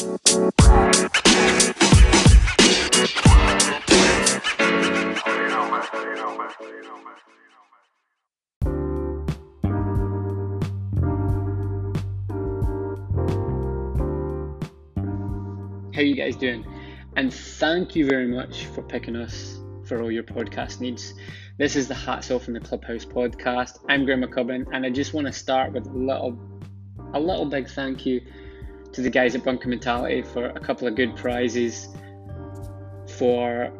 How you guys doing? And thank you very much for picking us for all your podcast needs. This is the Hats Off in the Clubhouse podcast. I'm Graham McCubbin, and I just want to start with a little, a little big thank you to the guys at Bunker Mentality for a couple of good prizes for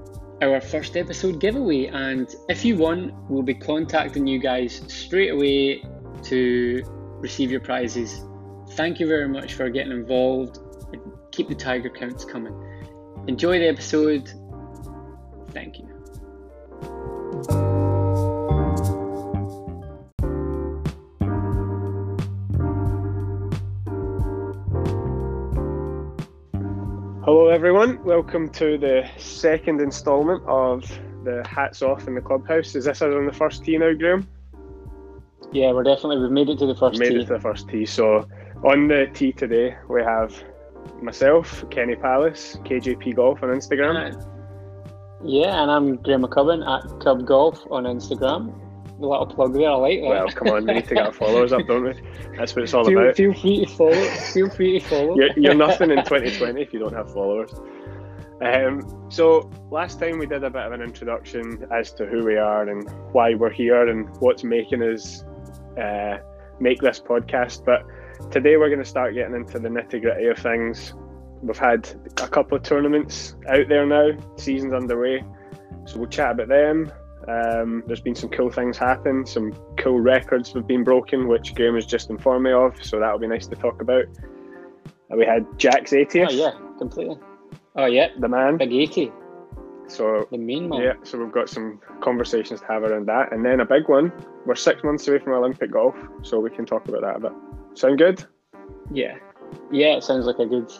our first episode giveaway. And if you won, we'll be contacting you guys straight away to receive your prizes. Thank you very much for getting involved. Keep the tiger counts coming. Enjoy the episode. Thank you. Hello, everyone. Welcome to the second instalment of the Hats Off in the Clubhouse. Is this us on the first tee now, Graham? Yeah, we're definitely we've made it to the first Made tee. it to the first tee. So, on the tee today, we have myself, Kenny Palace, KJP Golf on Instagram. Uh, yeah, and I'm Graham McCubbin at Cub Golf on Instagram. A little plug there, I like that. Well, come on, we need to get our followers up, don't we? That's what it's all feel, about. feel free to follow. Feel free to follow. You're, you're nothing in 2020 if you don't have followers. Um, so last time we did a bit of an introduction as to who we are and why we're here and what's making us uh, make this podcast. But today we're going to start getting into the nitty gritty of things. We've had a couple of tournaments out there now, seasons underway, so we'll chat about them. Um, there's been some cool things happen, some cool records have been broken, which Graham has just informed me of, so that'll be nice to talk about. Uh, we had Jack's 80th, Oh yeah, completely. Oh yeah, the man. Big 80, So the main man. yeah, so we've got some conversations to have around that, and then a big one. We're six months away from Olympic golf, so we can talk about that a bit. Sound good? yeah, yeah. It sounds like a good,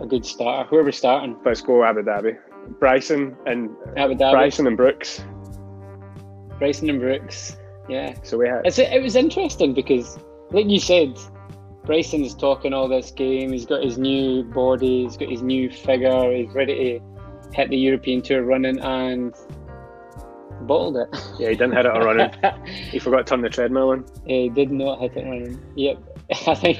a good starter. Who are we starting? Let's go Abu Dhabi. Bryson and Abu Dhabi, Bryson and Brooks. Bryson and Brooks. Yeah, So we had it's it was interesting because, like you said, Bryson's talking all this game. He's got his new body. He's got his new figure. He's ready to hit the European Tour running and bottled it. yeah, he didn't hit it on running. He forgot to turn the treadmill on. he did not hit it running. Yep. I think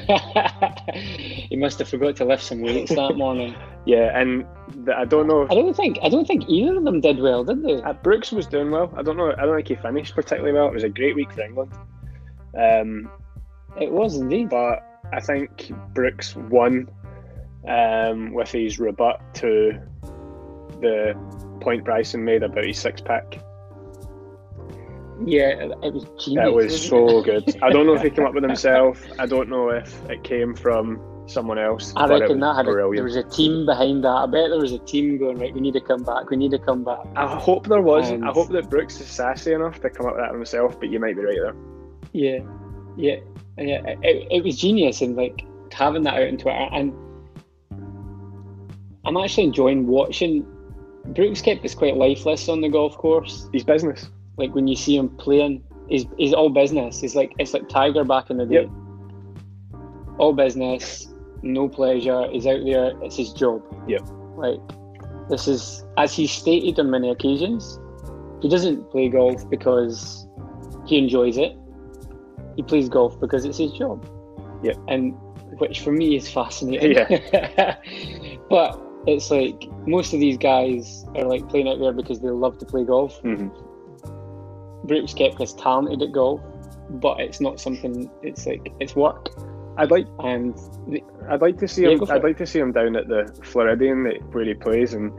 he must have forgot to lift some weights that morning. Yeah, and the, I don't know. I don't think I don't think either of them did well, did they? Uh, Brooks was doing well. I don't know. I don't think he finished particularly well. It was a great week for England. Um, It was indeed. but I think Brooks won um, with his rebut to the point Bryson made about his six pack. Yeah, it was genius. It was so it? good. I don't know if he came up with himself. I don't know if it came from someone else. I reckon that had a, there was a team behind that. I bet there was a team going right. We need to come back. We need to come back. I hope there was. And- I hope that Brooks is sassy enough to come up with that himself. But you might be right there. Yeah, yeah, yeah. It, it was genius and like having that out on Twitter. And I'm actually enjoying watching. Brooks kept this quite lifeless on the golf course. He's business. Like when you see him playing, he's he's all business. He's like it's like Tiger back in the day. Yep. All business, no pleasure. He's out there. It's his job. Yep. Like this is as he stated on many occasions. He doesn't play golf because he enjoys it. He plays golf because it's his job. Yep. And which for me is fascinating. Yeah. but it's like most of these guys are like playing out there because they love to play golf. hmm Brooks Koepka's talented at golf, but it's not something. It's like it's work, I'd like. and the, I'd like to see Yeah, him. I'd it. like to see him down at the Floridian that, where he plays, and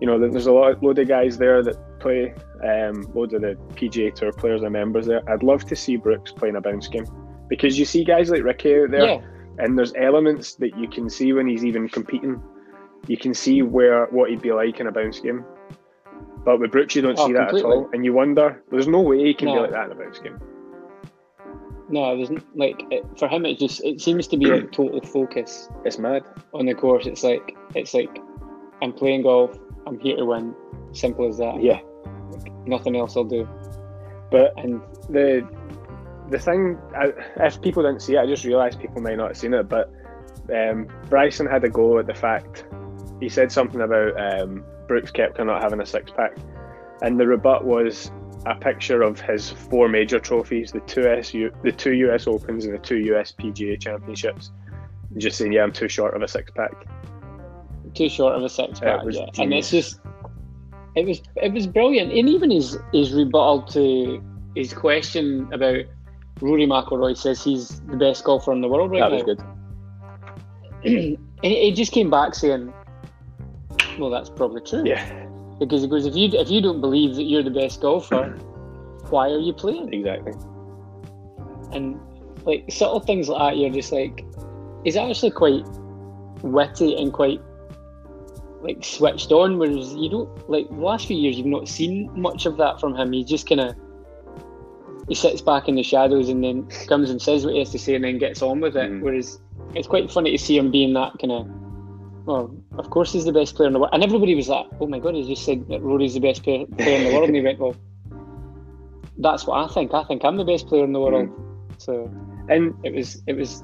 you know, there's a lot, load of guys there that play. Um, loads of the PGA Tour players are members there. I'd love to see Brooks playing a bounce game because you see guys like Ricky out there, yeah, and there's elements that you can see when he's even competing. You can see where what he'd be like in a bounce game. But with Brooks, you don't Oh, see that at all, and you wonder. There's no way he can be like that in a bounce game. no, there's like it, for him. It just it seems to be like total focus It's mad. on the course. It's like it's like I'm playing golf. I'm here to win. Simple as that. Yeah, Nothing else I'll do. but And the the thing, I, if people didn't see it, I just realised people may not have seen it. But um, Bryson had a go at the fact he said something about um, Brooks Koepka not having a six pack, and the rebut was a picture of his four major trophies: the two SU, the two US Opens, and the two US PGA Championships. Just saying, yeah, I'm too short of a six pack. Too short of a six pack, was yeah. And it's just, it was it was brilliant. And even his his rebuttal to his question about Rory McIlroy says he's the best golfer in the world right That now. was good. and he just came back saying, "Well, that's probably true." Yeah, Because he goes, "If you if you don't believe that you're the best golfer, why are you playing?" exactly. And like subtle things like that, you're just like, he's actually quite witty and quite like switched on. Whereas you don't like the last few years, you've not seen much of that from him. He just kind of he sits back in the shadows and then comes and says what he has to say and then gets on with it. Mhm. Whereas it's quite funny to see him being that kind of. Well, of course he's the best player in the world, and everybody was like, "Oh my god, he just said that Rory's the best player, player in the world," and he went, "Well, that's what I think. I think I'm the best player in the world." Hmm. So And it was, it was,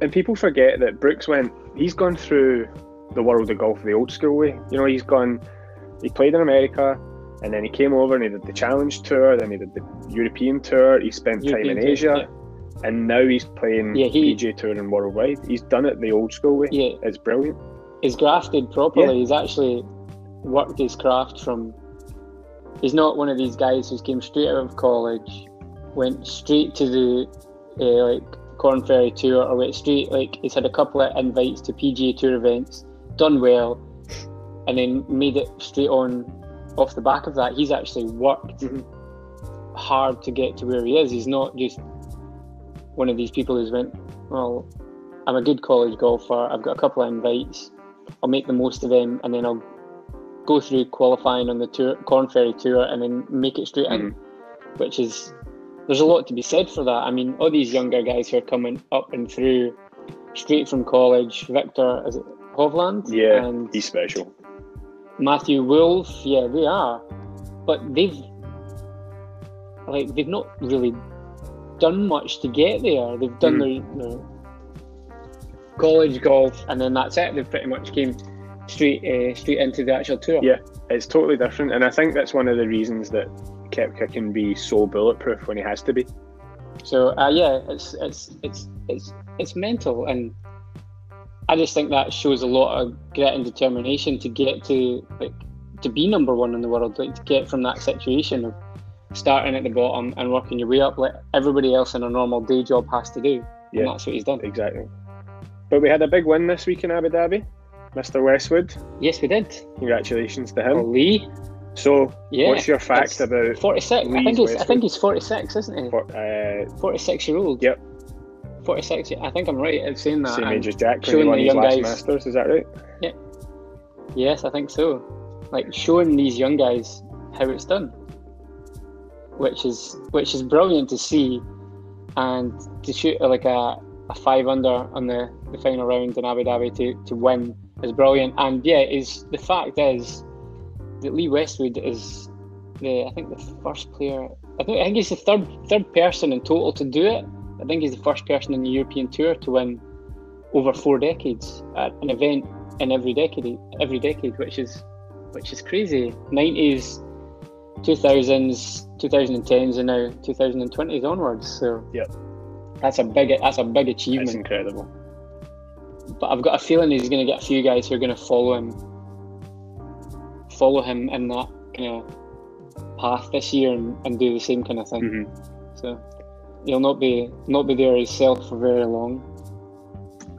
and people forget that Brooks went. He's gone through the world of golf the old school way. You know, he's gone. He played in America, and then he came over and he did the Challenge Tour. Then he did the European Tour. He spent European time in Tour, Asia, and now he's playing Yeah, he- PGA Tour and worldwide. He's done it the old school way. yeah, It's brilliant. He's grafted properly. Yeah. He's actually worked his craft from. He's not one of these guys who came straight out of college, went straight to the uh, like Corn Ferry Tour, or went straight like he's had a couple of invites to PGA Tour events, done well, and then made it straight on off the back of that. He's actually worked Mhm. hard to get to where he is. He's not just one of these people who's went, well, I'm a good college golfer. I've got a couple of invites. I'll make the most of them, and then I'll go through qualifying on the tour, Corn Ferry Tour, and then make it straight in. Which is there's a lot to be said for that. I mean, all these younger guys who are coming up and through straight from college. Viktor, is it Hovland? Yeah, and he's special. Matthew Wolff. Yeah, they are, but they've like they've not really done much to get there. They've done Mm. their, their college golf, and then that's it. They pretty much came straight uh, straight into the actual tour. Yeah. It's totally different, and I think that's one of the reasons that Koepka can be so bulletproof when he has to be. So uh, yeah, it's it's it's it's it's mental, and I just think that shows a lot of grit and determination to get to like to be number one in the world, like to get from that situation of starting at the bottom and working your way up, like everybody else in a normal day job has to do. Yeah. And that's what he's done. Exactly. But we had a big win this week in Abu Dhabi. Mr. Westwood, Yes, we did. congratulations to him. Oh, Lee, So, yeah. what's your fact about Forty-six. I think he's. I think he's forty-six, isn't he? for, uh, Forty-six year old. Yep. Forty-six. I think I'm right in saying that. same age as Jack when he showing won the his young last guys- Masters? Is that right? Yeah. Yes, I think so. Like showing these young guys how it's done, which is which is brilliant to see, and to shoot like a, a five under on the, the final round in Abu Dhabi to, to win is brilliant. And yeah, is the fact is that Lee Westwood is the I think the first player. I think I think he's the third third person in total to do it. I think he's the first person in the European Tour to win over four decades at an event in every decade every decade which is which is crazy 90s 2000s 2010s and now 2020s onwards so Yep. That's a big that's a big achievement incredible. but I've got a feeling he's going to get a few guys who are going to follow him follow him in that kind of path this year and, and do the same kind of thing hmm so he'll not be not be there himself for very long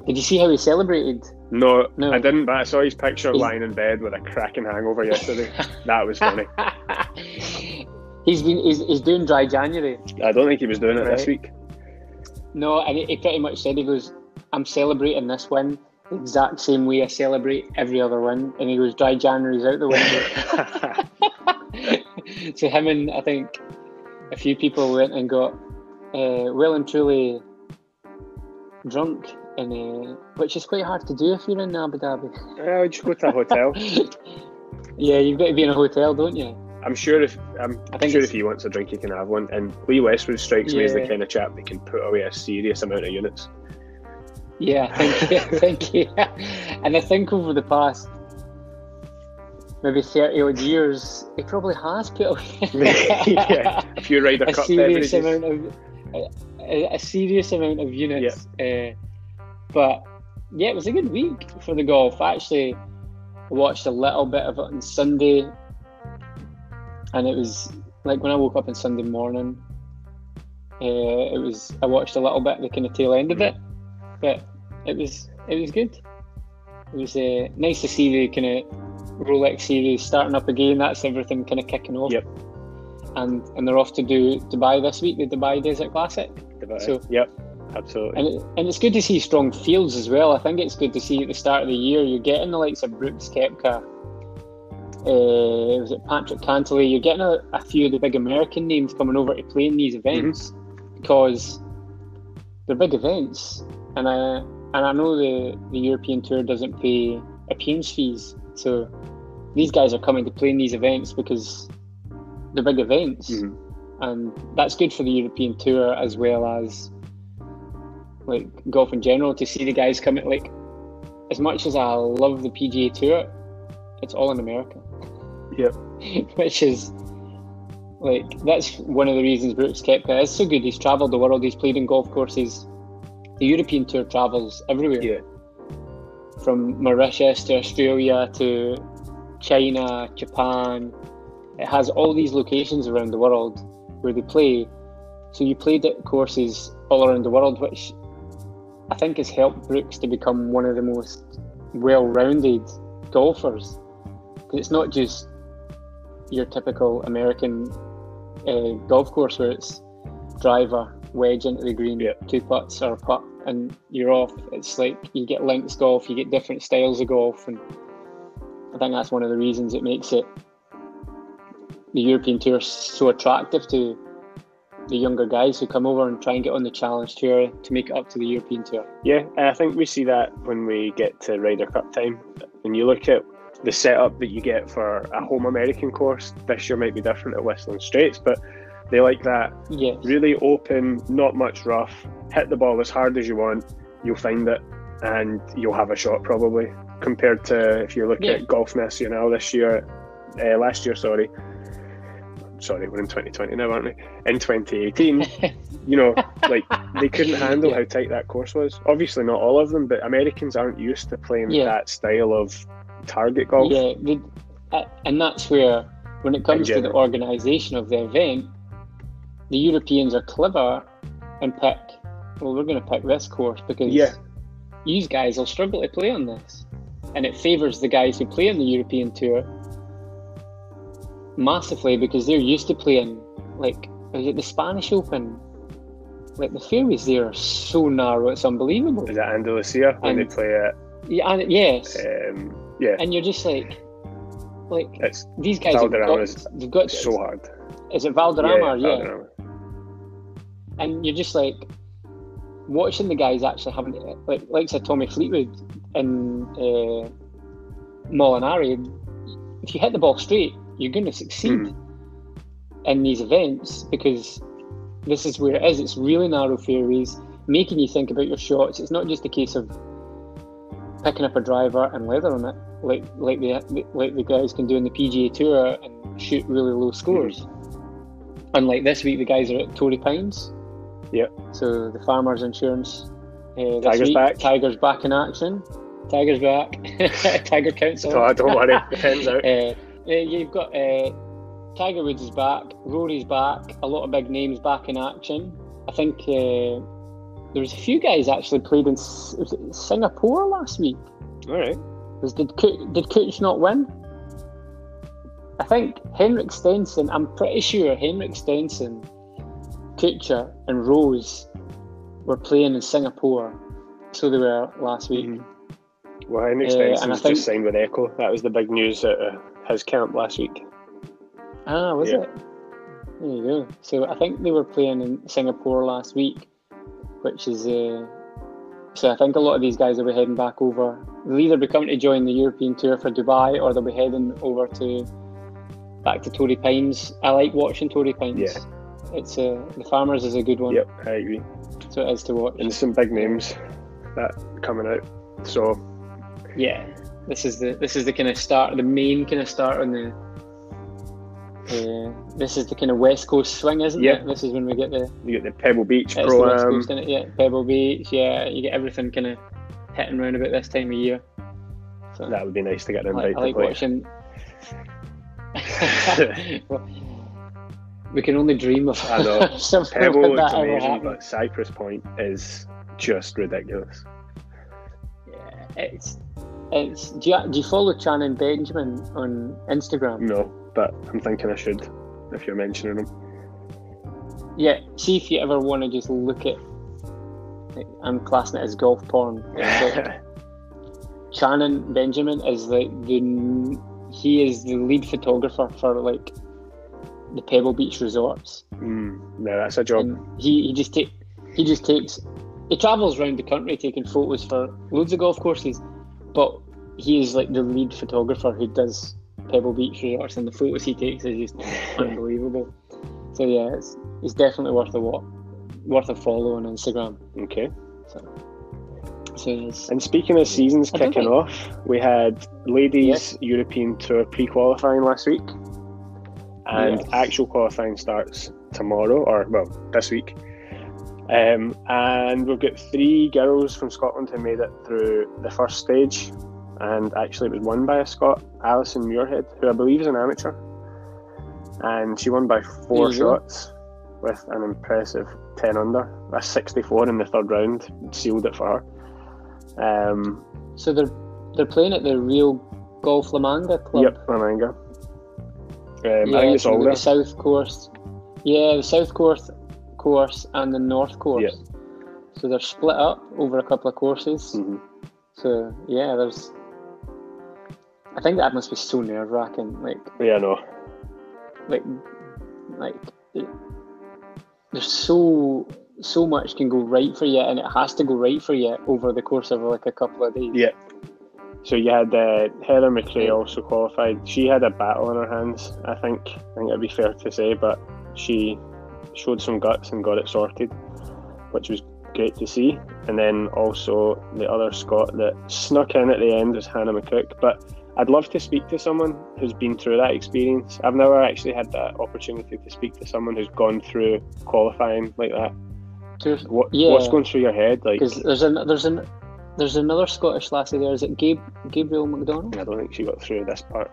did you see how he celebrated No, No. I didn't, but I saw his picture He's- lying in bed with a cracking hangover yesterday. that was funny. he's been he's, he's doing dry January. I don't think he was doing it this week. No, and he, pretty much said he goes, "I'm celebrating this win the exact same way I celebrate every other win," and he goes, "Dry January's out the window." so him and I think a few people went and got uh, well and truly drunk, and uh, which is quite hard to do if you're in Abu Dhabi. Well, just go to a hotel. yeah, you've got to be in a hotel, don't you? I'm sure if I'm I think sure if he wants a drink, he can have one. And Lee Westwood strikes me as the kind of chap that can put away a serious amount of units. Yeah, thank you, thank you. And I think over the past maybe thirty odd years, he probably has put yeah, a few Ryder a Cup serious beverages. amount of a, a serious amount of units. Uh, but yeah, it was a good week for the golf. I actually watched a little bit of it on Sunday, and it was like when I woke up on Sunday morning. Uh, it was I watched a little bit the kind of tail end of it, but it was it was good. It was uh, nice to see the kind of Rolex series starting up again. That's everything kind of kicking off. Yep. And and they're off to do Dubai this week, the Dubai Desert Classic. So, So- yep, absolutely. And, it, and it's good to see strong fields as well. I think it's good to see at the start of the year you're getting the likes of Brooks Koepka, uh, was it Patrick Cantlay? You're getting a, a few of the big American names coming over to play in these events because they're big events, and I and I know the the European Tour doesn't pay appearance fees, so these guys are coming to play in these events because they're big events Mhm. and that's good for the European Tour as well as like golf in general to see the guys coming. Like as much as I love the PGA Tour, it's all in America. Yep. Which is like that's one of the reasons Brooks Koepka is so good. He's travelled the world. He's played in golf courses. The European Tour travels everywhere Yeah, from Mauritius to Australia to China, Japan. It has all these locations around the world where they play. So you played at courses all around the world, which I think has helped Brooks to become one of the most well-rounded golfers. it's not just your typical American uh, golf course where it's driver, wedge into the green, Yeah. two putts or a putt, and you're off. It's like you get links golf, you get different styles of golf, and I think that's one of the reasons it makes it the European Tour so attractive to the younger guys who come over and try and get on the Challenge Tour to make it up to the European Tour. yeah. and I think we see that when we get to Ryder Cup time. When you look at the setup that you get for a home American course, this year might be different at Whistling Straits, but they like that Yes. really open, not much rough. Hit the ball as hard as you want, you'll find it, and you'll have a shot probably. Compared to if you look Yeah. at Golf Nacional this year, uh, last year, sorry. Sorry, we're in 2020 now, aren't we? In 2018, you know, like they couldn't handle Yeah. how tight that course was. Obviously, not all of them, but Americans aren't used to playing Yeah. that style of target golf. Yeah, uh, and that's where, when it comes to the organisation of the event, the Europeans are clever and pick. Well, we're going to pick this course because Yeah. these guys will struggle to play on this, and it favours the guys who play on the European Tour massively because they're used to playing like is it the Spanish Open? Like the fairways there are so narrow, it's unbelievable. Is it Andalusia when And- they play it? Yeah, and, yes, Um, yeah, and you're just like, like it's these guys have Valderrama got, they've got so hard. Is it Valderrama? Yeah, Valderrama. and you're just like watching the guys actually having like like said Tommy Fleetwood in uh, Molinari. If you hit the ball straight, you're going to succeed Mm. in these events because this is where it is. It's really narrow fairways, making you think about your shots. It's not just a case of picking up a driver and leather on it, like like the like the guys can do in the PGA Tour and shoot really low scores. And like this week, the guys are at Torrey Pines. Yep. So the Farmers Insurance. Uh, Tiger's week, back. Tiger's back in action. Tiger's back. Tiger Council. Oh, don't worry. Uh, uh, you've got uh, Tiger Woods is back, Rory's back, a lot of big names back in action. I think uh, there was a few guys actually played in was it Singapore last week. All right. Was did Cook, did Cooch not win? I think Henrik Stenson. I'm pretty sure Henrik Stenson, Kuchar, and Rose were playing in Singapore. So they were last week. Mhm. Well, Henrik Uh, and I think- just signed with ECCO. That was the big news at uh, his camp last week. Ah, was Yeah. it? There you go. So I think they were playing in Singapore last week, which is uh, so I think a lot of these guys will be heading back over. They'll either be coming to join the European tour for Dubai, or they'll be heading over to back to Torrey Pines. I like watching Torrey Pines. Yeah. It's uh, the Farmers is a good one. Yep, I agree. So it is to watch. And some big names. that coming out. So yeah, this is the this is the kind of start, the main kind of start on the. Uh, this is the kind of West Coast swing, isn't Yeah. it? This is when we get the you get the Pebble Beach West Pro Coast, isn't it? Yeah, Pebble Beach. Yeah, you get everything kind of hitting round about this time of year. So That would be nice to get an I like, invite I like to play. watching. we can only dream of I know. something Pebble like ever amazing, but Cypress Point is just ridiculous. Yeah, it's it's. Do you, do you follow Shannon Benjamin on Instagram? No, but I'm thinking I should if you're mentioning them. Yeah. See if you ever want to just look at. I'm classing it as golf porn. Shannon Benjamin is like the he is the lead photographer for like the Pebble Beach resorts. mm, no, that's a job. and he, he just take he just takes he travels around the country taking photos for loads of golf courses, but he is like the lead photographer who does Pebble Beach resorts, and the photos he takes is just unbelievable. So yeah, it's it's definitely worth a what worth a follow on Instagram. Okay. So And speaking of seasons I kicking off, we had ladies European Tour pre-qualifying last week, and Yes. actual qualifying starts tomorrow, or well, this week. Um, and we've got three girls from Scotland who made it through the first stage, and actually it was won by a Scot, Alison Muirhead, who I believe is an amateur, and she won by four There you go. shots with an impressive ten under, a sixty-four in the third round, sealed it for her. Um, so they're they're playing at the Real Golf La Manga Club. Yep, La Manga. Um, I yeah, think it's all there. the South Course. Yeah, the South Course course and the North Course. Yep. So they're split up over a couple of courses. Mhm. So yeah, there's. I think that must be so nerve wracking. Like, Yeah, no. like, like, it, there's so so much can go right for you, and it has to go right for you over the course of like a couple of days. Yeah. So you had uh, Heather MacRae also qualified. She had a battle on her hands, I think. I think it'd be fair to say, but she showed some guts and got it sorted, which was great to see. And then also the other Scot that snuck in at the end was Hannah McCook. But I'd love to speak to someone who's been through that experience. I've never actually had that opportunity to speak to someone who's gone through qualifying like that. There's- What, Yeah. What's going through your head? Like, Because there's an there's an there's another Scottish lassie there. Is it Gabe Gabrielle Macdonald? I don't think she got through this part.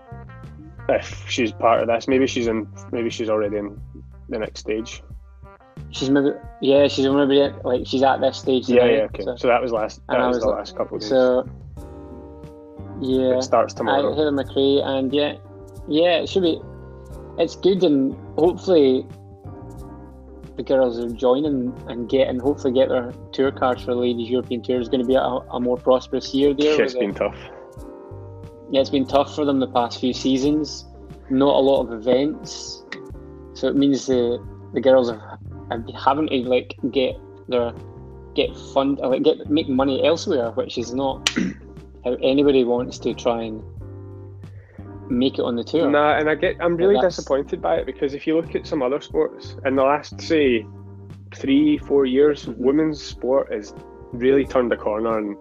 If she's part of this, maybe she's in. Maybe she's already in the next stage. She's maybe yeah, she's maybe at- like she's at this stage. Yeah, now, yeah. Okay. So, So, that was last. That was, was the like- last couple of days. so yeah, it starts tomorrow. Heather MacRae, and yeah, yeah, it should be. It's good, and hopefully the girls are joining and getting hopefully get their tour cards for the ladies European Tour is going to be a, a more prosperous year there. it's with it. been tough. yeah, it's been tough for them the past few seasons. Not a lot of events, so it means the the girls have, have been having to like get their get fund like get make money elsewhere, which is not how anybody wants to try and make it on the tour. Nah, and I get. I'm really disappointed by it because if you look at some other sports in the last say three, four years, women's sport has really turned a corner and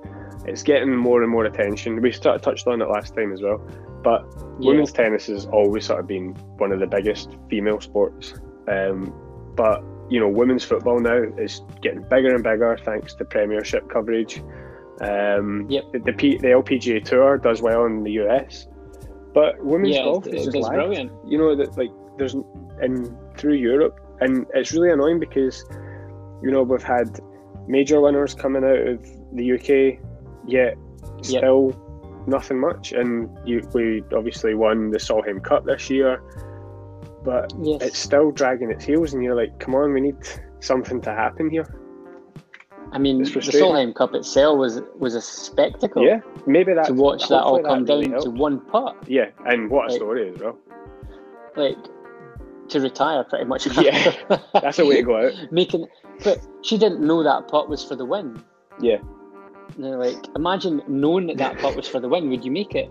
it's getting more and more attention. We sort of touched on it last time as well, but Yeah. women's tennis has always sort of been one of the biggest female sports. Um, but you know, women's football now is getting bigger and bigger thanks to Premiership coverage. Um, Yep. The the, P, the LPGA Tour does well in the US, but women's yeah, golf is just brilliant. You know that like there's in through Europe, and it's really annoying because you know we've had major winners coming out of the UK, yet Yep. still nothing much. And you, we obviously won the Solheim Cup this year, but Yes. it's still dragging its heels, and you're like, come on, we need something to happen here. I mean, the. Solheim Cup itself was was a spectacle. Yeah, maybe that To watch that all come really down to one putt, Yeah, and what a Like- story as well. like to retire pretty much. Yeah, That's a way to go out. Making, but she didn't know that putt was for the win. Yeah, And like, imagine knowing that that putt was for the win. Would you make it?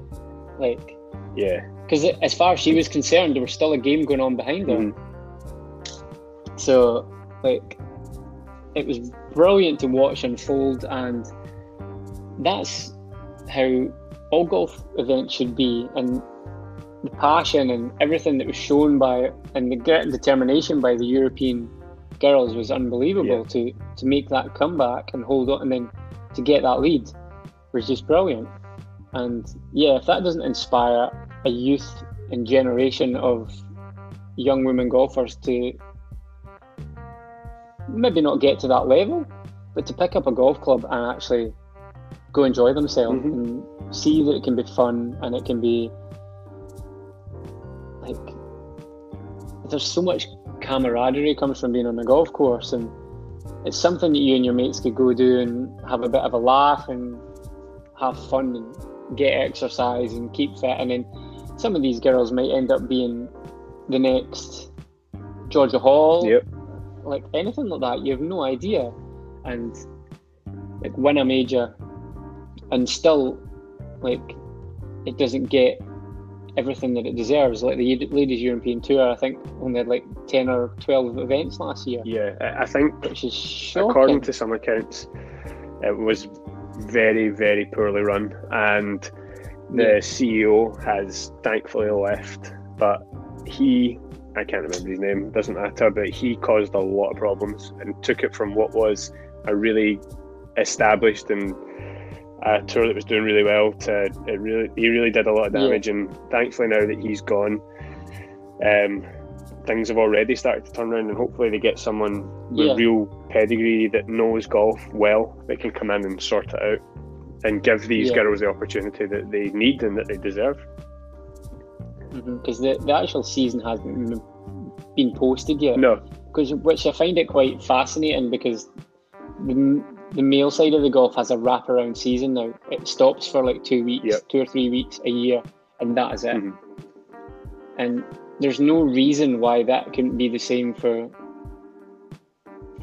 Like, yeah. because as far as she was concerned, there was still a game going on behind her. Mhm. So, like, it was brilliant to watch unfold, and that's how all golf events should be, and the passion and everything that was shown by and the determination by the European girls was unbelievable yeah. to to make that comeback and hold on and then to get that lead was just brilliant. And yeah, if that doesn't inspire a youth and generation of young women golfers to maybe not get to that level, but to pick up a golf club and actually go enjoy themselves mm-hmm. and see that it can be fun and it can be like there's so much camaraderie comes from being on a golf course and it's something that you and your mates could go do and have a bit of a laugh and have fun and get exercise and keep fit and then some of these girls might end up being the next Georgia Hall yep. Like anything like that you have no idea and like win a major and still like it doesn't get everything that it deserves. Like the ladies European Tour, I think only had like ten or twelve events last year. Yeah, I think which is shocking. according to some accounts, it was very very poorly run, and the yeah. CEO has thankfully left, but he. I can't remember his name, doesn't matter, but he caused a lot of problems and took it from what was a really established and a tour that was doing really well to it really he really did a lot of damage yeah. and thankfully now that he's gone um, things have already started to turn around and hopefully they get someone with yeah. real pedigree that knows golf well that can come in and sort it out and give these yeah. girls the opportunity that they need and that they deserve because mm-hmm. the, the actual season hasn't been posted yet no because which I find it quite fascinating because the, the male side of the golf has a wraparound season now. It stops for like two weeks, yep. two or three weeks, a year, and that is it. Mm-hmm. And there's no reason why that couldn't be the same for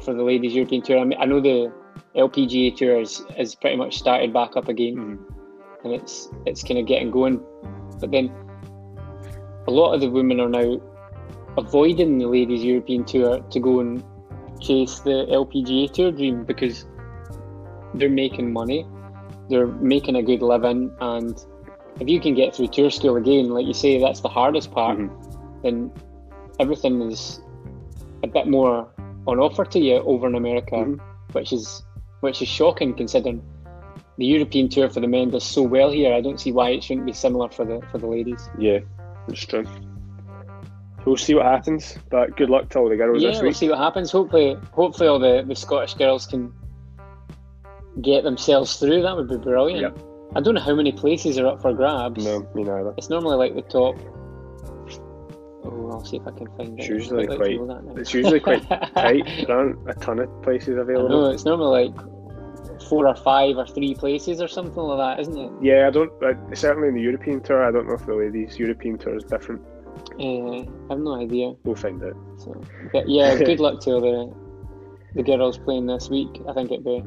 for the ladies European Tour. I mean, I know the LPGA Tour is, is pretty much started back up again, mm-hmm. and it's it's kind of getting going. But then a lot of the women are now avoiding the ladies European Tour to go and chase the LPGA Tour dream because they're making money, they're making a good living, and if you can get through tour school again, like you say, that's the hardest part, mm-hmm. then everything is a bit more on offer to you over in America, mm-hmm. which is which is shocking considering the European tour for the men does so well here. I don't see why it shouldn't be similar for the for the ladies. Yeah, it's true. we'll see what happens. But good luck to all the girls yeah, this week. we'll see what happens. Hopefully, hopefully all the, the Scottish girls can get themselves through, that would be brilliant. Yep. I don't know how many places are up for grabs. No, me neither. It's normally like the top. Oh, I'll see if I can find it's it. Usually quite. It's usually quite tight. There aren't a ton of places available. No, it's normally like four or five or three places or something like that, isn't it? Yeah, I don't. I, certainly in the European tour, I don't know if the ladies' European tour is different. Uh, I have no idea. We'll find out. So, but yeah, good luck to the the girls playing this week. I think it'd be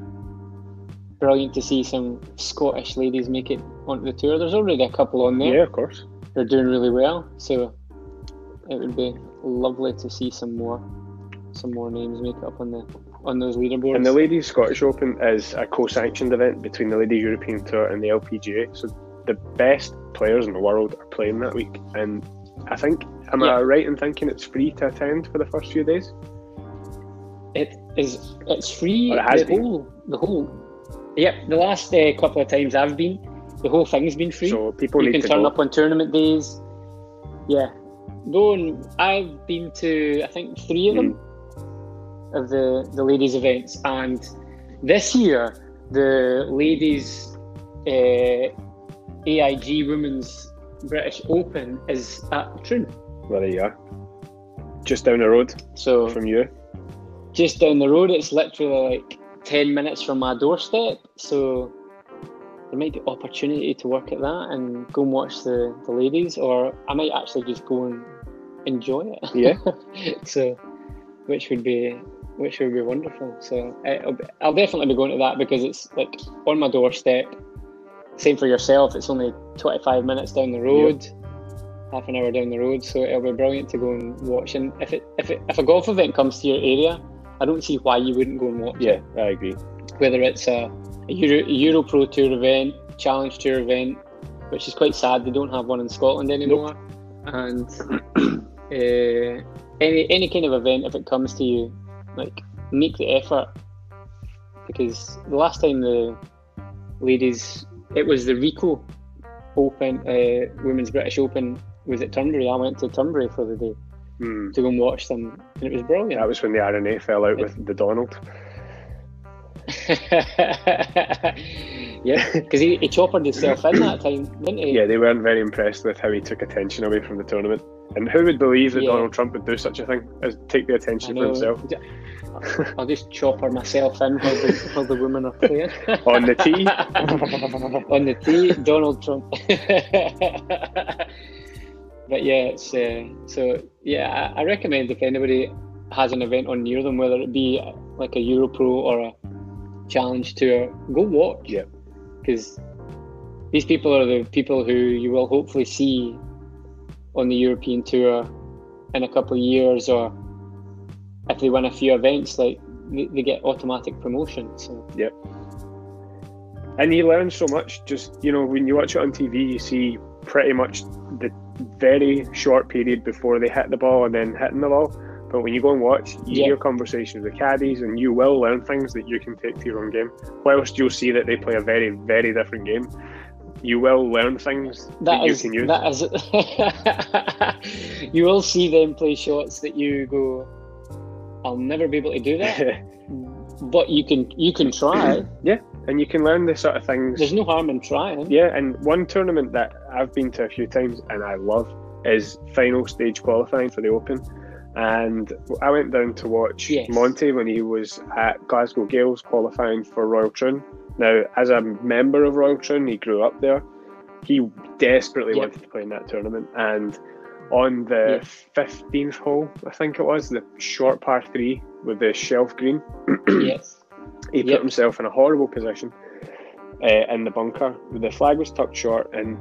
brilliant to see some Scottish ladies make it onto the tour. There's already a couple on there. Yeah, of course. They're doing really well, so it would be lovely to see some more, some more names make it up on the on those leaderboards. And the Ladies Scottish Open is a co-sanctioned event between the Ladies European Tour and the LPGA. So the best players in the world are playing that week, and I think am yeah. I right in thinking it's free to attend for the first few days? It is. It's free. Or it has the been. whole the whole Yep, the last uh, couple of times I've been, the whole thing's been free. So people you can turn go. up on tournament days. Yeah, go and I've been to I think three of them mm. Of the the ladies events, and this year the ladies uh, AIG Women's British Open is at Troon. Well, there you are, just down the road. So from you, just down the road, it's literally like 10 minutes from my doorstep. So there might be opportunity to work at that and go and watch the, the ladies, or I might actually just go and enjoy it. Yeah. so, which would be which would be wonderful. So I'll, I'll definitely be going to that because it's like on my doorstep. Same for yourself. It's only 25 minutes down the road. Half an hour down the road, so it'll be brilliant to go and watch. And if it if it, if a golf event comes to your area, I don't see why you wouldn't go and watch yeah, it. I agree. Whether it's a, a Euro, Euro Pro Tour event, Challenge Tour event, which is quite sad. They don't have one in Scotland anymore. And uh, any any kind of event, if it comes to you, like make the effort because the last time the ladies, it was the Ricoh Open, uh, Women's British Open was at Turnberry. I went to Turnberry for the day Hmm. to go and watch them, and it was brilliant. That was when the R&A fell out with the Donald. yeah, because he, he choppered himself in that time, didn't he? Yeah, they weren't very impressed with how he took attention away from the tournament. And who would believe that Yeah. Donald Trump would do such a thing as take the attention for himself I'll just chopper myself in while the, while the women are playing. on the tee? on the tee, Donald Trump. but yeah, it's uh, so yeah. I, I recommend if anybody has an event on near them, whether it be like a Europro or a Challenge Tour, go watch. Yeah. because these people are the people who you will hopefully see on the European Tour in a couple of years, or if they win a few events, like they, they get automatic promotion. So And you learn so much. Just you know, when you watch it on TV, you see pretty much the very short period before they hit the ball and then hitting the ball. But when you go and watch, you Yeah. hear conversations with caddies, and you will learn things that you can take to your own game. Whilst you'll see that they play a very, very different game, you will learn things that, That you can use. that is. you will see them play shots that you go, I'll never be able to do that. but you can you can try. Yeah, and you can learn the sort of things. There's no harm in trying. Yeah, and one tournament that I've been to a few times and I love is final stage qualifying for the Open. And I went down to watch Yes. Monty when he was at Glasgow Gailes qualifying for Royal Troon. Now, as a member of Royal Troon, he grew up there. He desperately Yeah. wanted to play in that tournament. And on the. 15th hole, I think it was, the short par three with the shelf green, yes. he Yep. put himself in a horrible position uh, in the bunker. The flag was tucked short, and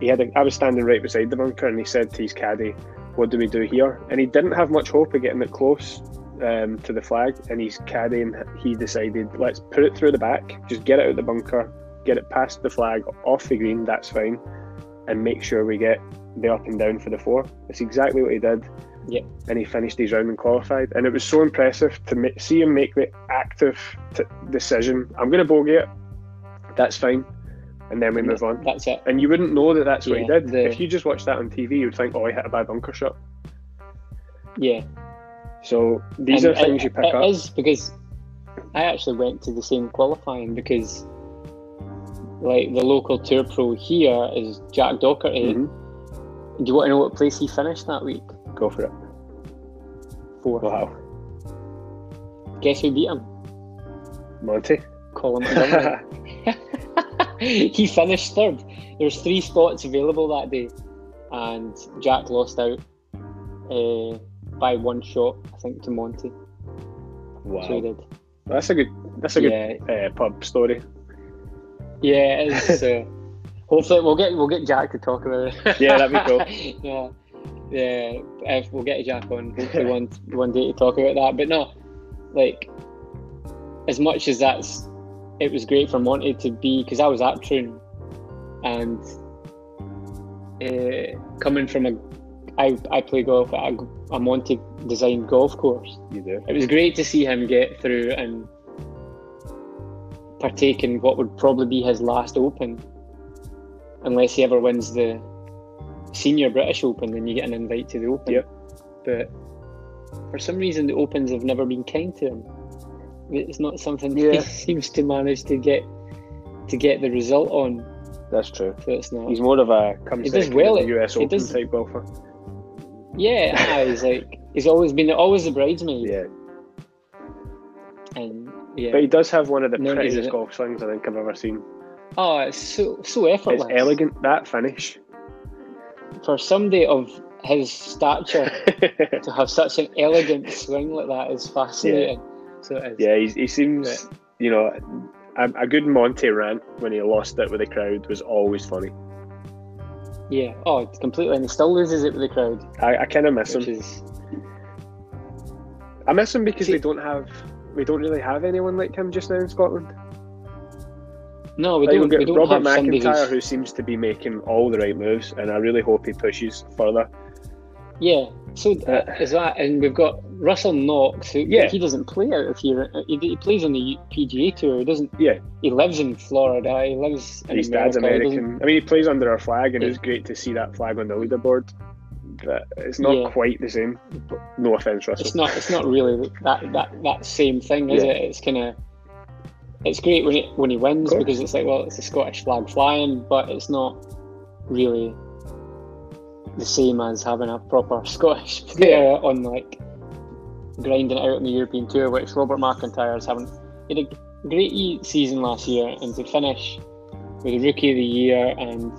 he had. A, I was standing right beside the bunker, and he said to his caddy, "What do we do here?" And he didn't have much hope of getting it close um, to the flag. And he's caddy he decided, "Let's put it through the back. Just get it out of the bunker, get it past the flag, off the green. That's fine, and make sure we get the up and down for the four. That's exactly what he did Yep. and he finished his round and qualified. And it was so impressive to ma- see him make the active t- decision. I'm going to bogey it. That's fine. And then we move on. That's it. And you wouldn't know that that's what he did. the- If you just watched that on TV, you'd think, oh, he hit a bad bunker shot. Yeah. So these And are things it- you pick it up. is because I actually went to the same qualifying because like the local tour pro here is Jack Docherty. Mhm. Do you want to know what place he finished that week? Go for it. Fourth. Wow. Guess who beat him? Monty. Colin he finished third. There was three spots available that day, and Jack lost out uh, by one shot, I think, to Monty. So wow. did. That's a good. That's a good uh, pub story. yeah. It is, uh, hopefully, we'll get we'll get Jack to talk about it. Yeah, that'd be cool. yeah, yeah. If we'll get Jack on hopefully one one day to talk about that. But no, like as much as that's it was great for Monty to be because I was at Troon and uh, coming from a I, I play golf at a, a designed golf course. You do. It was great to see him get through and partake in what would probably be his last Open, unless he ever wins the Senior British Open. Then you get an invite to the Open. Yep. But for some reason, the Opens have never been kind to him. It's not something Yeah. he seems to manage to get to get the result on. That's true. So it's not. He's more of a come He does well at US Open does- type golfer. Yeah, he's like he's always been always the bridesmaid, Yeah. and yeah. But he does have one of the No, prettiest golf swings I think I've ever seen. oh, it's so so effortless. It's elegant that finish. for somebody of his stature to have such an elegant swing like that is fascinating. So it is. yeah, he, he seems, you know, a, a good Monty rant when he lost it with the crowd was always funny. Yeah. Oh, it's completely. And he still loses it with the crowd, I, I kind of miss him. is I miss him because See- we don't have, we don't really have anyone like him just now in Scotland. No, we Like, don't. We don't Robert McIntyre, who seems to be making all the right moves, and I really hope he pushes further. Yeah, so Uh, is that, and we've got Russell Knox, who Yeah. he doesn't play out of here. He, he plays on the PGA tour. He doesn't. Yeah. He lives in Florida. He lives in His America. dad's American. I mean, he plays under our flag, and Yeah. it's great to see that flag on the leaderboard. But it's not Yeah. quite the same. No offense, Russell. It's not. It's not really that that that same thing, is Yeah. it? It's kind of. It's great when he when he wins because it's like well, it's a Scottish flag flying, but it's not really the same as having a proper Scottish player on like grinding out on the European tour, which Robert McIntyre is having. He had a great season last year, and to finish with the Rookie of the Year, and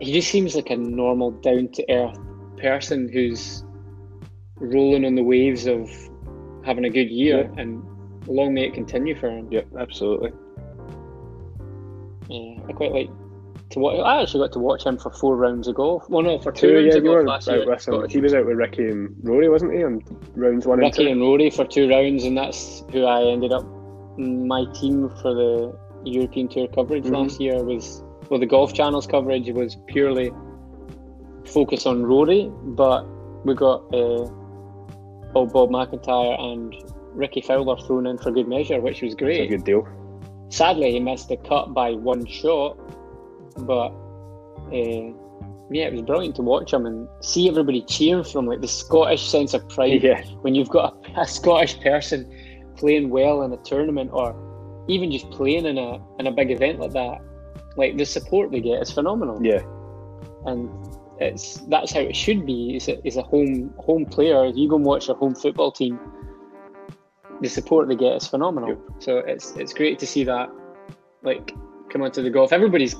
he just seems like a normal, down to earth person who's rolling on the waves of having a good year, and long may it continue for him. Yep, absolutely. Yeah, I quite like to watch. I actually got to watch him for four rounds of golf. Well, no, for two, Two, rounds yeah, of you golf were last year. with him. He was out with Rickie and Rory, wasn't he, on rounds one and Rickie two? and Rory for two rounds, and that's who I ended up. My team for the European Tour coverage Mhm. last year was well, the Golf Channel's coverage was purely focused on Rory, but we got uh, old Bob McIntyre and Rickie Fowler thrown in for good measure, which was It's a good deal. Sadly, he missed the cut by one shot, but uh, yeah, it was brilliant to watch him and see everybody cheering from like the Scottish sense of pride Yeah, when you've got a, a Scottish person playing well in a tournament or even just playing in a in a big event like that. Like the support they get is phenomenal, yeah, and it's that's how it should be. Is a, is a home home player. You go and watch a home football team. The support they get is phenomenal. Yep. So it's it's great to see that, like, come onto the golf. Everybody's,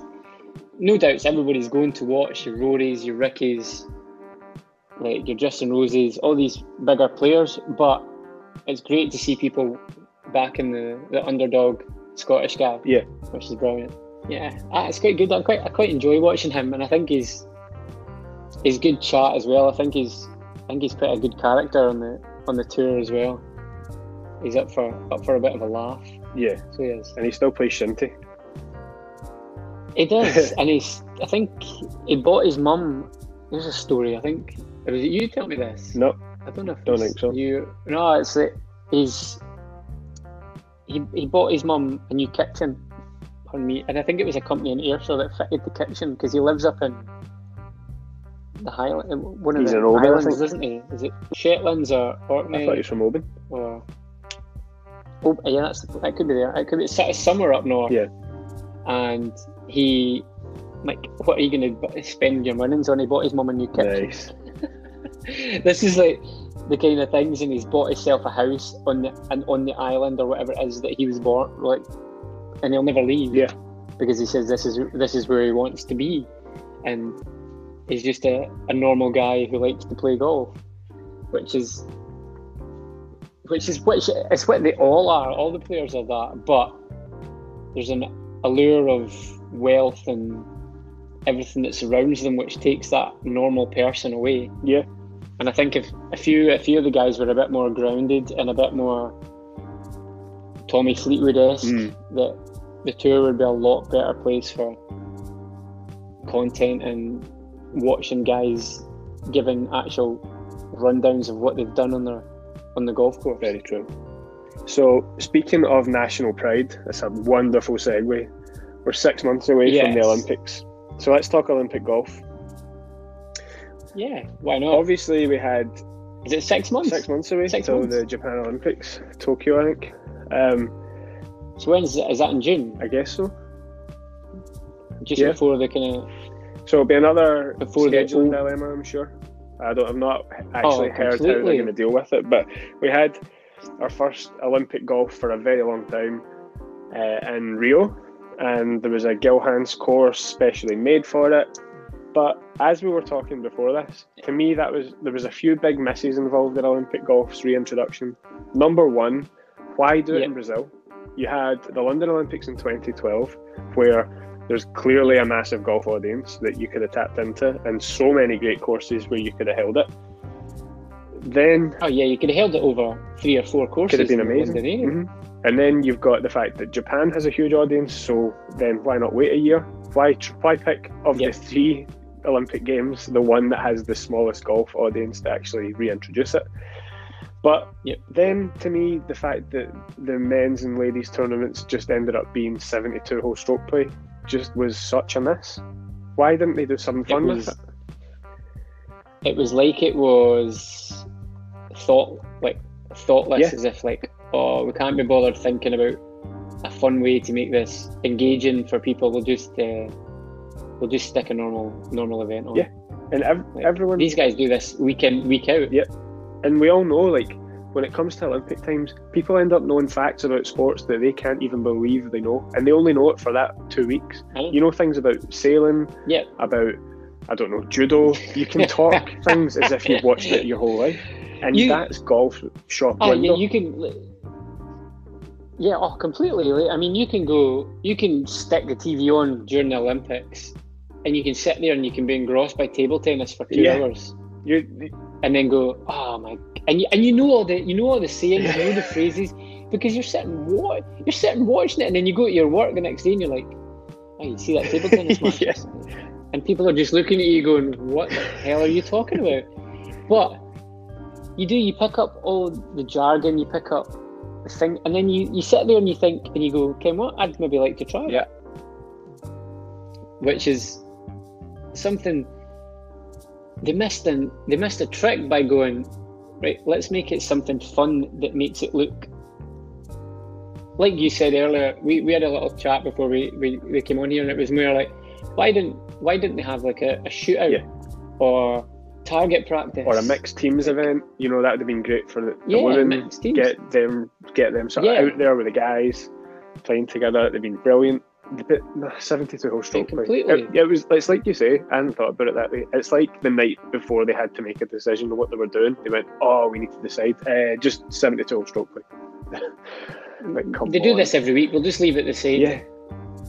no doubts, everybody's going to watch your Rorys, your Rickies, like your Justin Roses, all these bigger players. But it's great to see people back in the, the underdog Scottish guy. Yeah. which is brilliant. Yeah, ah, it's quite good. I quite I quite enjoy watching him, and I think he's he's good chat as well. I think he's I think he's quite a good character on the on the tour as well. He's up for up for a bit of a laugh. yeah. So he is. And he still plays shinty. He does, and he's. I think he bought his mum. There's a story. I think was it you tell me this. No, I don't know. If Don't think so. You no, it's that he's he he bought his mum a new kitchen. Pardon me, and I think it was a company in Ayrshire that fitted the kitchen because he lives up in the Highland, one of He's the in Oban, Highlands, isn't he? Is it Shetlands or I thought he Orkney was from Oban. or? Oh, yeah, that's that could be there. It could be it's somewhere up north. Yeah. And he, like, what are you going to spend your winnings on? He bought his mum a new kitchen Nice. this is like the kind of things, and he's bought himself a house on the and on the island or whatever it is that he was born, like, and he'll never leave. Yeah. because he says this is this is where he wants to be, and he's just a, a normal guy who likes to play golf, which is which is which it's what they all are. All the players are that, but there's an allure of wealth and everything that surrounds them, which takes that normal person away. Yeah. And I think if a few a few of the guys were a bit more grounded and a bit more Tommy Fleetwood esque, Mm. that the tour would be a lot better place for content and watching guys giving actual rundowns of what they've done on their on the golf course. Very true. So, speaking of national pride, that's a wonderful segue. We're six months away from the Olympics. So, let's talk Olympic golf. Yeah, why not? Obviously, we had Is it six months? six months away Six till months. the Japan Olympics, Tokyo, I think. Um, So when's is that in June? I guess so. Just Yeah. before the kind of So, it'll be another Before the- scheduling dilemma, I'm sure. I don't. I've not actually Oh, heard how they're going to deal with it, but we had our first Olympic golf for a very long time uh, in Rio, and there was a Gil Hanse course specially made for it. But as we were talking before this, to me that was there was a few big misses involved in Olympic golf's reintroduction. Number one, why do it Yeah. in Brazil? You had the London Olympics in 2012, where there's clearly a massive golf audience that you could have tapped into, and so many great courses where you could have held it. Then Oh yeah, you could have held it over three or four courses. could have been amazing. Mhm. And then you've got the fact that Japan has a huge audience, so then why not wait a year? Why why pick of Yep. the three Olympic Games the one that has the smallest golf audience to actually reintroduce it? But Yep. then, to me, the fact that the men's and ladies tournaments just ended up being seventy-two hole stroke play just was such a miss. Why didn't they do something fun was- with it? It was like it was thought like thoughtless, Yeah. as if like, oh, we can't be bothered thinking about a fun way to make this engaging for people. We'll just uh, we'll just stick a normal normal event on. Yeah. And ev- Like, everyone These guys do this week in week out. Yeah. and we all know like when it comes to olympic times people end up knowing facts about sports that they can't even believe they know and they only know it for that two weeks know. you know things about sailing Yeah. about i don't know judo you can talk things as if you've watched it your whole life and You- that's golf shop Oh, window yeah, you can. Yeah, oh, completely. I mean, you can go, you can stick the TV on during the Olympics, and you can sit there and you can be engrossed by table tennis for two Yeah. hours, you and then go, oh my, and you, and you know all the, you know all the sayings, you know the phrases, because you're sitting what, you're sitting watching it, and then you go to your work the next day and you're like, oh, you see that table tennis match, Yeah. and people are just looking at you going, what the hell are you talking about? But you do, you pick up all the jargon, you pick up the thing, and then you, you sit there and you think, and you go, okay, what? I'd maybe like to try Yeah. Which is something they missed an, they missed a trick by going, right, let's make it something fun that makes it look like you said earlier, we, we had a little chat before we, we, we came on here and it was more like why didn't why didn't they have like a, a shootout Yeah. or target practice. Or a mixed teams event you know that would have been great for the, the Yeah, women. mixed teams. get them get them sort of out there with the guys playing together. They've been brilliant. No, 72 whole stroke play. completely. It, it was it's like you say I hadn't thought about it that way. It's like the night before they had to make a decision on what they were doing. They went oh we need to decide. Uh, just 72 hole stroke play. Like, they do on. this every week. We'll just leave it the same. Yeah.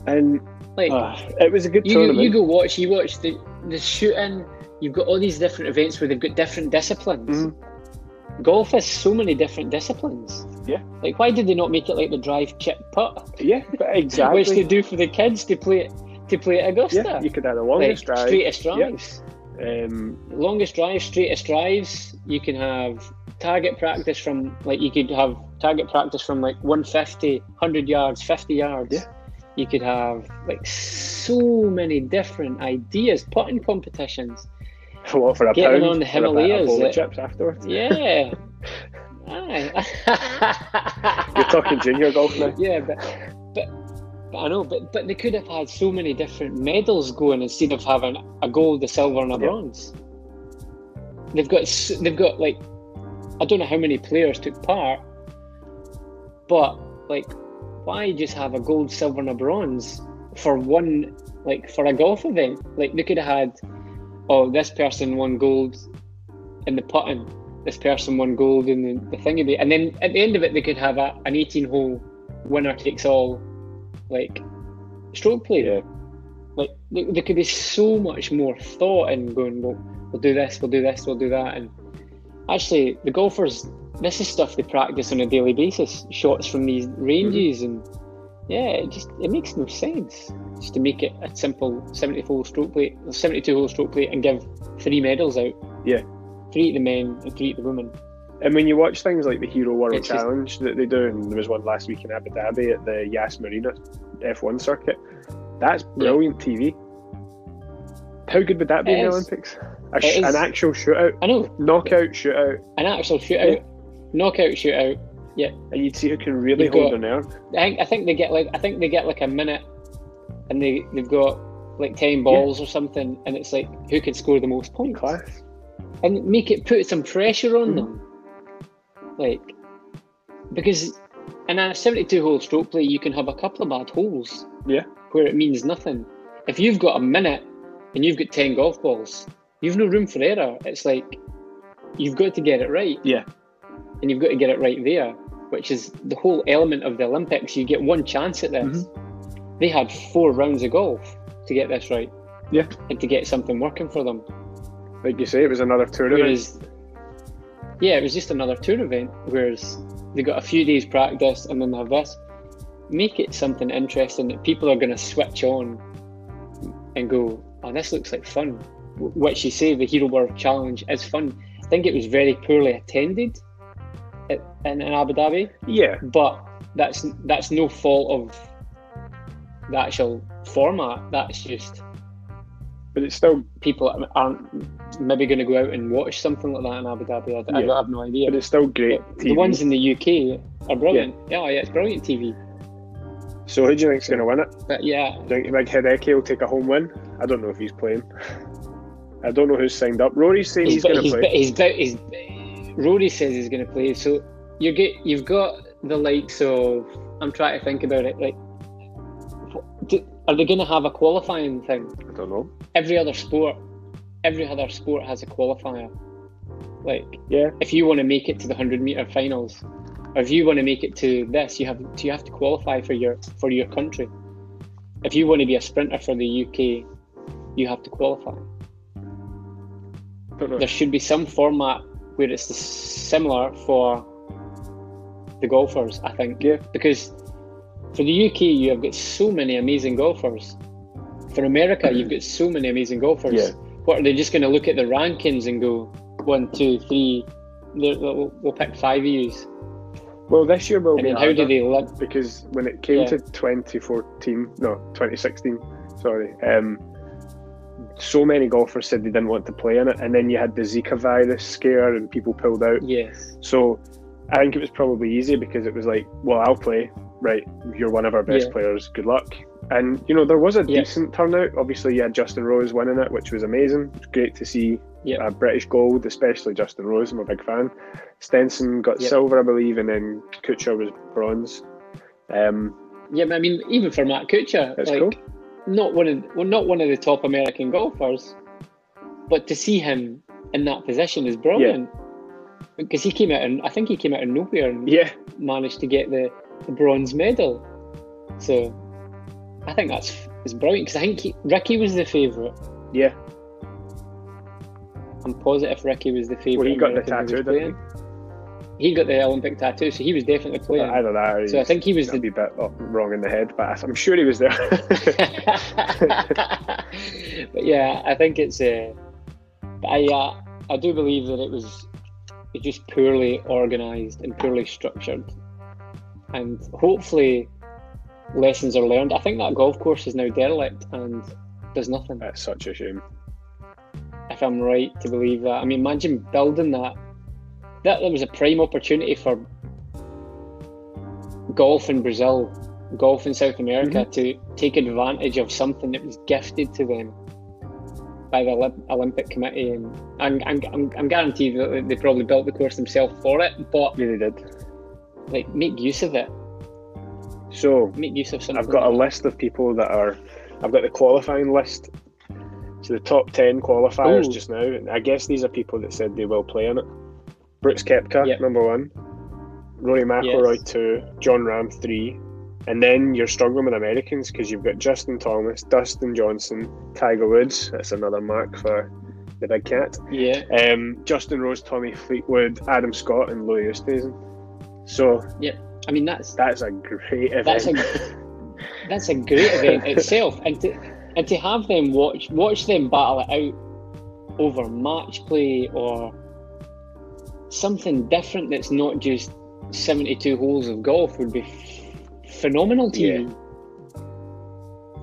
And like uh, it was a good you, tournament you go watch you watch the the shooting you've got all these different events where they've got different disciplines. Mhm. golf has so many different disciplines. Yeah. like why did they not make it like the drive chip putt? Yeah but exactly. Which they do for the kids to play it to play at augusta. Yeah you could have the like longest drive. straightest Yeah. drives. Um, longest drives straightest drives. You can have target practice from like you could have target practice from like 150 100 yards 50 yards. Yeah. you could have like so many different ideas putting competitions what for a Get pound? on the for a Himalayas, uh, chips afterwards? Yeah. Aye. you're talking junior golf now. Yeah but, but but I know but but they could have had so many different medals going instead of having a gold a silver and a Yeah. bronze. They've got they've got like I don't know how many players took part but like why just have a gold silver and a bronze for one like for a golf event? Like they could have had oh this person won gold in the putting. This person won gold in the, the thingy and then at the end of it they could have a, an 18 hole winner takes all like stroke play. Yeah. Like there, there could be so much more thought in going well we'll do this we'll do this we'll do that. And actually the golfers this is stuff they practice on a daily basis shots from these ranges mm-hmm. and yeah it just it makes no sense just to make it a simple 74 stroke plate 72 hole stroke plate and give three medals out Yeah. three to the men and three to the women And when you watch things like the Hero World It's just- Challenge that they do, and there was one last week in Abu Dhabi at the Yas Marina F1 circuit, that's brilliant TV. How good would that be It in the. Olympics? Sh- is. an actual shootout, I know knockout shootout, an actual shootout knockout shootout and you'd see who can really You've hold got- their nerve. I think I think they get like I think they get like a minute, and they they've got like ten balls or something, and it's like who can score the most points, Class. and make it put some pressure on Mhm. them, like because in a seventy-two hole stroke play you can have a couple of bad holes, Yeah. where it means nothing. If you've got a minute and you've got ten golf balls, you've no room for error. It's like you've got to get it right Yeah. and you've got to get it right there, which is the whole element of the Olympics. You get one chance at this. Mm-hmm. They had four rounds of golf to get this right. Yeah. And to get something working for them. Like you say, it was another tour Whereas, yeah, it was just another tour event. Whereas they got a few days practice and then they have this. Make it something interesting that people are going to switch on and go, oh, this looks like fun. Which you say the Hero World Challenge is fun. I think it was very poorly attended at, in, in Abu Dhabi, Yeah, but that's that's no fault of the actual format. That's just but it's still people aren't maybe going to go out and watch something like that in Abu Dhabi. I, I Yeah. don't have no idea. but it's still great. TV. the ones in the UK are brilliant. Yeah, yeah, oh, it's brilliant TV. So who do you think's going to win it? But yeah, Do you think Big Hideki will take a home win? I don't know if he's playing. I don't know who's signed up. Rory's saying he's, he's, going to play. he's, he's, Rory says he's going to play. So you get you've got the likes of I'm trying to think about it. Like, do, are they going to have a qualifying thing? I don't know. Every other sport, every other sport has a qualifier. Like Yeah, if you want to make it to the hundred meter finals, or if you want to make it to this, you have to, you have to qualify for your for your country. If you want to be a sprinter for the UK, you have to qualify. There should be some format where it's similar for the golfers. I think Yeah, because for the UK you have got so many amazing golfers. For America, you've got so many amazing golfers. Yeah. What are they just going to look at the rankings and go one, two, three? We'll, we'll pick five of yous. well, this year will And be then how do they look? because when it came Yeah. to 2014, no, 2016, sorry, um, so many golfers said they didn't want to play in it, and then you had the Zika virus scare and people pulled out. Yes. So I think it was probably easy because it was like, well, I'll play. Right, you're one of our best Yeah. players. Good luck. And you know there was a Yeah. decent turnout. Obviously, you had Justin Rose winning it, which was amazing. It was great to see Yeah. uh, British gold, especially Justin Rose. I'm a big fan. Stenson got silver, I believe, and then Kuchar was bronze. Um, Yeah, but I mean, even for Matt Kuchar, That's like cool. Not one of well, not one of the top American golfers, but to see him in that position is brilliant. Because he came out and I think he came out of nowhere and yeah, managed to get the, the bronze medal. So I think that's is brilliant because I think he, Rickie was the favourite. yeah. I'm positive Rickie was the favourite. Well, he got the American was tattoo, didn't playing. He got the Olympic tattoo, so he was definitely playing. Either that, or so I think he was the wee bit up- wrong in the head, but I'm sure he was there. but yeah, I think it's. Uh, but I uh, I do believe that it was just poorly organised and poorly structured, and hopefully lessons are learned. I think that golf course is now derelict and does nothing. That's such a shame. If I'm right to believe that, I mean, imagine building that. That, that was a prime opportunity for golf in Brazil, golf in South America mm-hmm. to take advantage of something that was gifted to them by the Olympic Committee, and I'm, I'm, I'm, I'm guaranteed that they probably built the course themselves for it. But Really did. like, make use of it. So Make use of something. I've got a list of people that are. I've got the qualifying list. So the top ten qualifiers Ooh. just now. I guess these are people that said they will play in it. Brooks Koepka, Yep. number one. Rory McIlroy, Yes. two. Jon Rahm, three. And then you're struggling with Americans because you've got Justin Thomas, Dustin Johnson, Tiger Woods. That's another mark for the big cat. Yeah, Um, Justin Rose, Tommy Fleetwood, Adam Scott, and Louis Oosthuizen. So Yep. I mean that's that's a great event. That's a- that's a great event itself, and to and to have them watch watch them battle it out over match play or something different that's not just seventy two holes of golf would be f- phenomenal TV.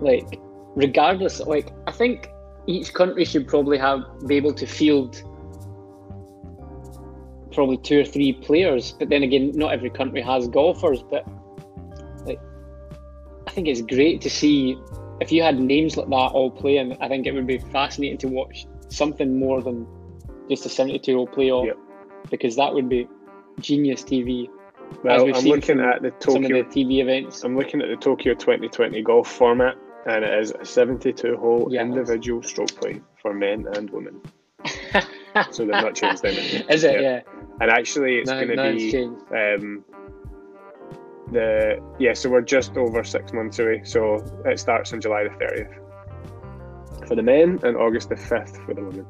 Like, regardless, like I think each country should probably have be able to field probably two or three players. But then again, not every country has golfers. But like, I think it's great to see if you had names like that all playing. I think it would be fascinating to watch something more than just a seventy-two hole playoff, Yep. Because that would be genius TV. well, I'm looking at the Some of Tokyo. the TV events. I'm looking at the Tokyo 2020 golf format, and it is a 72 hole Yeah. individual stroke play for men and women. So they've not changed anything. Is it? Yeah. Yeah. And actually, it's No, going to no, be um, the yeah. So we're just over six months away. So it starts on July the 30th for the men and August the 5th for the women.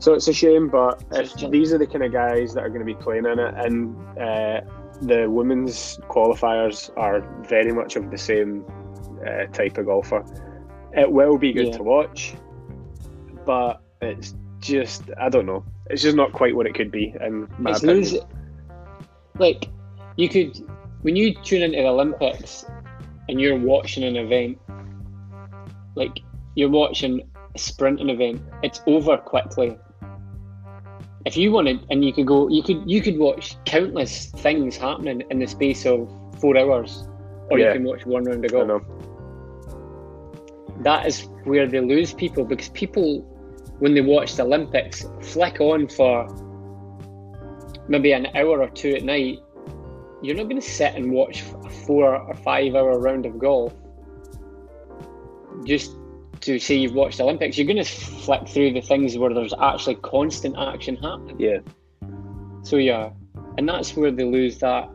So it's a shame, but if these are the kind of guys that are going to be playing in it, and uh, the women's qualifiers are very much of the same uh, type of golfer, it will be good Yeah. to watch, but it's just I don't know. It's just not quite what it could be, in my it's opinion. lose like you could when you tune into the Olympics and you're watching an event like you're watching a sprinting event it's over quickly if you wanted and you could go you could you could watch countless things happening in the space of four hours or Yeah. you can watch one round of golf that is where they lose people because people when they watch the olympics flick on for maybe an hour or two at night you're not going to sit and watch a four or five hour round of golf just to say you've watched the olympics you're going to flick through the things where there's actually constant action happening. Yeah, so yeah. And that's where they lose that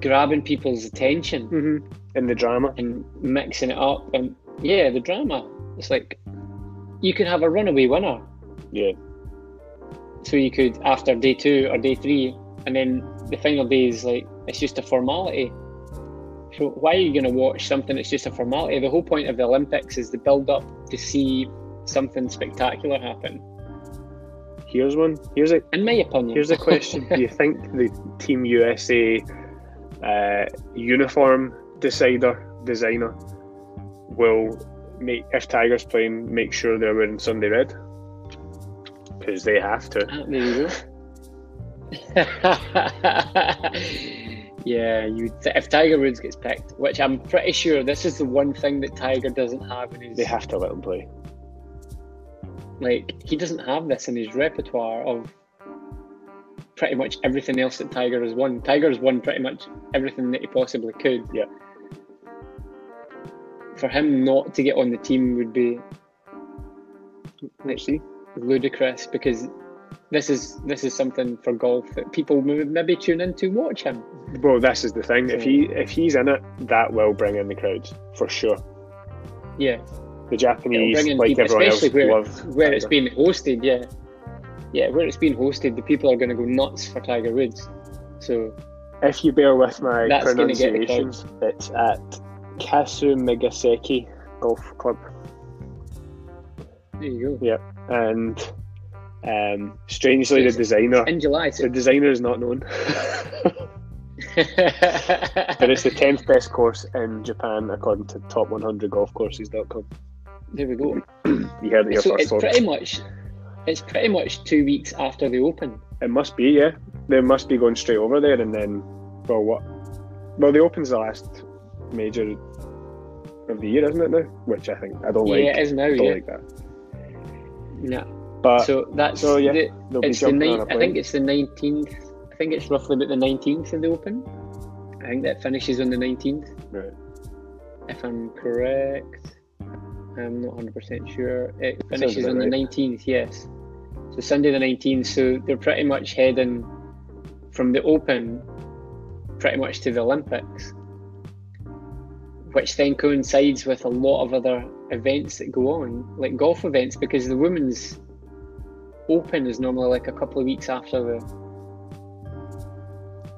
grabbing people's attention mm-hmm. and the drama. and mixing it up. And yeah the drama. It's like you could have a runaway winner. Yeah, so you could after day two or day three and then the final day is like it's just a formality so why are you going to watch something that's just a formality the whole point of the olympics is the build up to see something spectacular happen here's one. Here's a in my opinion Here's a question: Do you think the Team USA uh, uniform decider designer will make if Tigers playing make sure they're wearing Sunday red? Because they have to. Ah, there you go. yeah, you. If Tiger Woods gets picked, which I'm pretty sure this is the one thing that Tiger doesn't have in his They have to let him play. like he doesn't have this in his repertoire of pretty much everything else that Tiger has won. Tiger has won pretty much everything that he possibly could. Yeah. For him not to get on the team would be Let's see. ludicrous because this is this is something for golf that people maybe tune in to watch him. Well, this is the thing. If he if he's in it, that will bring in the crowds for sure. Yeah, The Japanese, like people, everyone else, especially where love where it's Tiger. being hosted. Yeah, yeah, where it's being hosted, the people are going to go nuts for Tiger Woods. So If you bear with my That's gonna get the pronunciation, it's at Kasumigaseki Golf Club. there you go. Yep, and um, strangely, the designer In July, the designer is not known, but it's the tenth best course in Japan according to top100golfcourses.com. there we go. You heard it here So first, it's pretty much it's pretty much two weeks after the Open. It must be, yeah. They must be going straight over there, and then, well, what? Well, the Open's the last major of the year, isn't it now? Which I think I don't like. yeah, it is now. don't Yeah, like that. yeah. But So that's so, yeah, the, it's the ni- I think it's the nineteenth. I think it's roughly about the nineteenth of the Open. I think that finishes on the nineteenth, Right. if I'm correct. I'm not hundred percent sure. It finishes on the nineteenth. Yes. So Sunday the nineteenth. So they're pretty much heading from the Open, pretty much to the Olympics, which then coincides with a lot of other events that go on, like golf events, because the women's Open is normally like a couple of weeks after the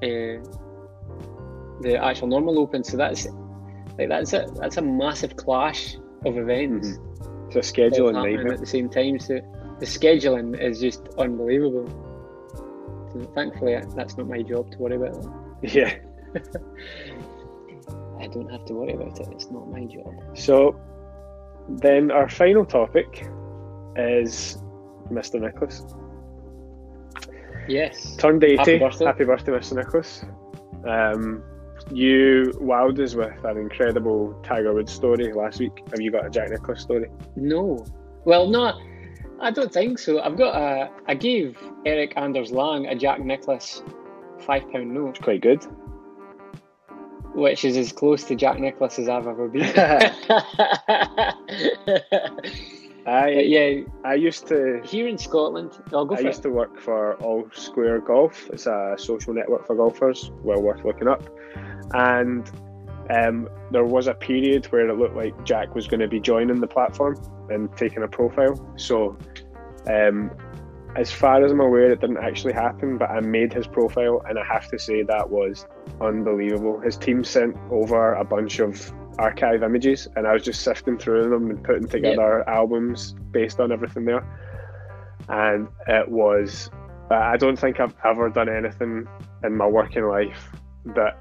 uh, the actual normal Open. So that's like that's a that's a massive clash of events It's a all scheduling happening nightmare. at the same time. So the scheduling is just unbelievable. So thankfully, that's not my job to worry about. That. Yeah. I don't have to worry about it. It's not my job. So then our final topic is Mr. Nicklaus. Yes. Turned 80. Happy birthday. Happy birthday, Mr. Nicklaus. Um, you wowed us with an incredible Tiger Woods story last week. Have you got a Jack Nicklaus story? No. Well, no, I don't think so. I've got a. I gave Erik Anders Lang a Jack Nicklaus five pound note, It's Quite good. which is as close to Jack Nicklaus as I've ever been. I yeah, I used to here in Scotland, I'll go I used it. to work for All Square Golf. It's a social network for golfers, well worth looking up. And um, there was a period where it looked like Jack was going to be joining the platform and taking a profile. So Um, as far as I'm aware, it didn't actually happen, but I made his profile, and I have to say that was unbelievable. His team sent over a bunch of archive images, and I was just sifting through them and putting together yep. albums based on everything there. And it was, I don't think I've ever done anything in my working life that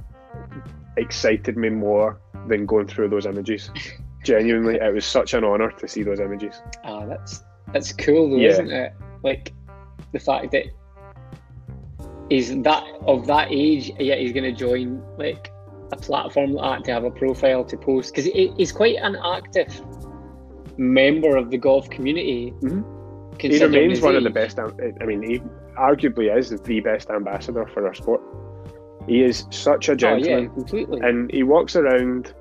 excited me more than going through those images. Genuinely, it was such an honour to see those images. Ah, oh, that's that's cool though, yeah. isn't it? Like the fact that he's that of that age, yet he's going to join like a platform like that to have a profile to post because he's quite an active member of the golf community. Mm-hmm. He remains one of the best. I mean, he arguably is the best ambassador for our sport. He is such a gentleman. Oh, yeah, completely. And he walks around,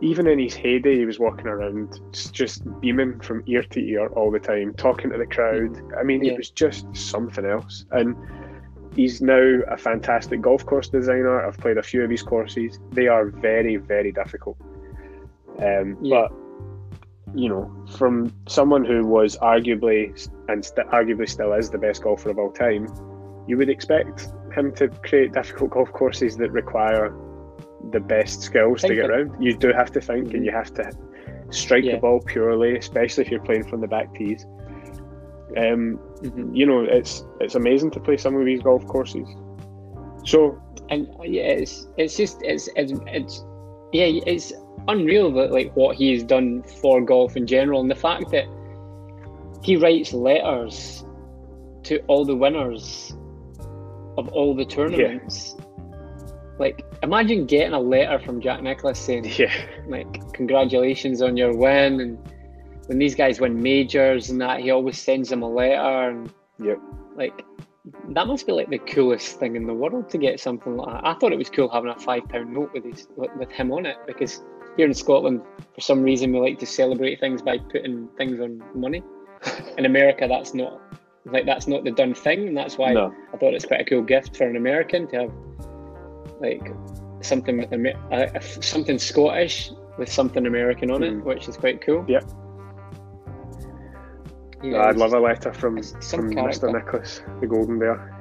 even in his heyday, he was walking around just beaming from ear to ear all the time, talking to the crowd. I mean, yeah. it was just something else. And he's now a fantastic golf course designer. I've played a few of his courses. They are very, very difficult. Um, yeah. But you know, from someone who was arguably and st- arguably still is the best golfer of all time, you would expect him to create difficult golf courses that require the best skills think to get around. You do have to think, mm-hmm. and you have to strike yeah. the ball purely, especially if you're playing from the back tees. Um, mm-hmm. You know, it's it's amazing to play some of these golf courses. So, and yeah, it's it's just it's it's, it's yeah, it's unreal that like what he's done for golf in general, and the fact that he writes letters to all the winners of all the tournaments. Yeah. Like, imagine getting a letter from Jack Nicklaus saying, yeah. like, congratulations on your win. And when these guys win majors and that, he always sends them a letter. And, yep. like, that must be like the coolest thing in the world to get something like that. I thought it was cool having a five pound note with his with him on it because here in Scotland, for some reason, we like to celebrate things by putting things on money. in America, that's not like that's not the done thing, and that's why no. I thought it's quite a cool gift for an American to have like something with a uh, something Scottish with something American on mm. it, which is quite cool. Yeah. Yeah I'd love a letter from from Mr. Nicklaus, the Golden Bear.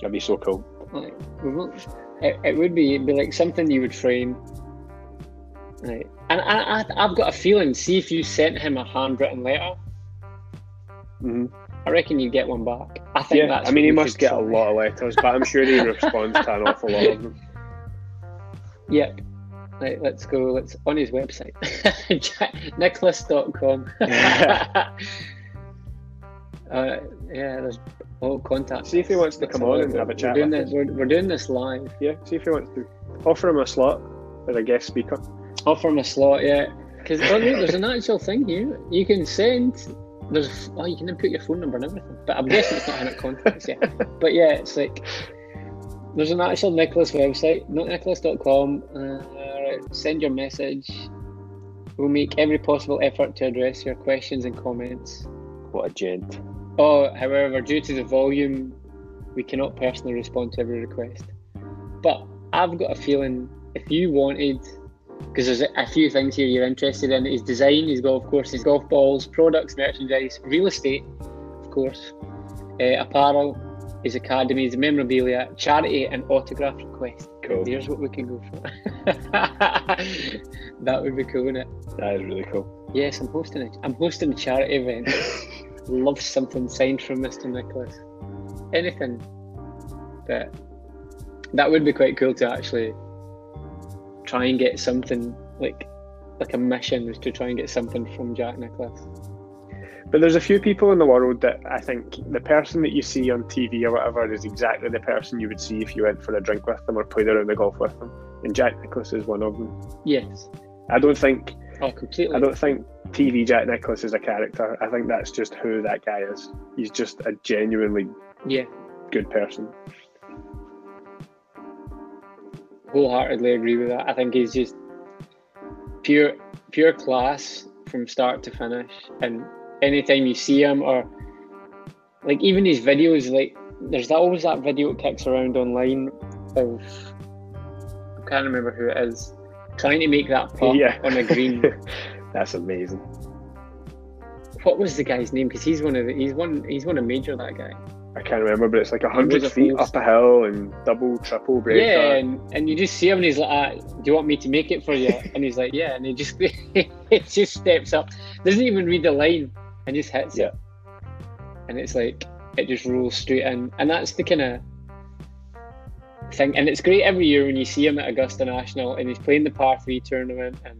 That'd be so cool. Like, it, it would be it'd be like something you would frame. Right. And I, I, I've got a feeling. See if you sent him a handwritten letter Mm-hmm. I reckon you'd get one back. I think yeah, I mean, he must get try. a lot of letters, but I'm sure he responds to an awful lot of them. Yep. Right, let's go. Let's on his website, nicklaus.com. uh, yeah, there's all contact. See if he wants to come on and have a chat. We're doing, this, we're, we're doing this live. Yeah, see if he wants to offer him a slot as a guest speaker. Offer him a slot, yeah. Because oh, there's an actual thing here. You can send there's oh you can input your phone number and everything, but I'm guessing it's not in it contacts yet. But yeah, it's like there's an actual Nicklaus website, notnicklaus.com. Uh, send your message. We'll make every possible effort to address your questions and comments. What a gent. Oh, however, due to the volume, we cannot personally respond to every request. But I've got a feeling if you wanted because there's a few things here you're interested in his design, his golf courses, golf balls, products, merchandise, real estate, of course, uh, apparel, his academy, his memorabilia, charity, and autograph request. Cool. Here's what we can go for. that would be cool, wouldn't it? That is really cool. Yes, I'm hosting it. I'm hosting a charity event. Love something signed from Mr. Nicklaus. Anything. But that would be quite cool to actually try and get something like like a mission was to try and get something from Jack Nicklaus. But there's a few people in the world that I think the person that you see on TV or whatever is exactly the person you would see if you went for a drink with them or played around the golf with them. And Jack Nicklaus is one of them. Yes. I don't think. Oh, completely. I don't think TV Jack Nicklaus is a character. I think that's just who that guy is. He's just a genuinely yeah good person wholeheartedly agree with that. I think he's just pure pure class from start to finish. And anytime you see him or like even his videos, like there's always that video that kicks around online of I can't remember who it is trying to make that putt yeah. on a green. That's amazing. what was the guy's name? Because he's one of the, he's one he's one of major that guy. I can't remember, but it's like a hundred feet up a hill and double, triple breaker. Yeah, and, and you just see him and he's like, ah, "Do you want me to make it for you?" And he's like, "Yeah," and he just he just steps up, doesn't even read the line, and just hits Yeah. it. And it's like it just rolls straight in, and that's the kind of thing. And it's great every year when you see him at Augusta National and he's playing the par three tournament and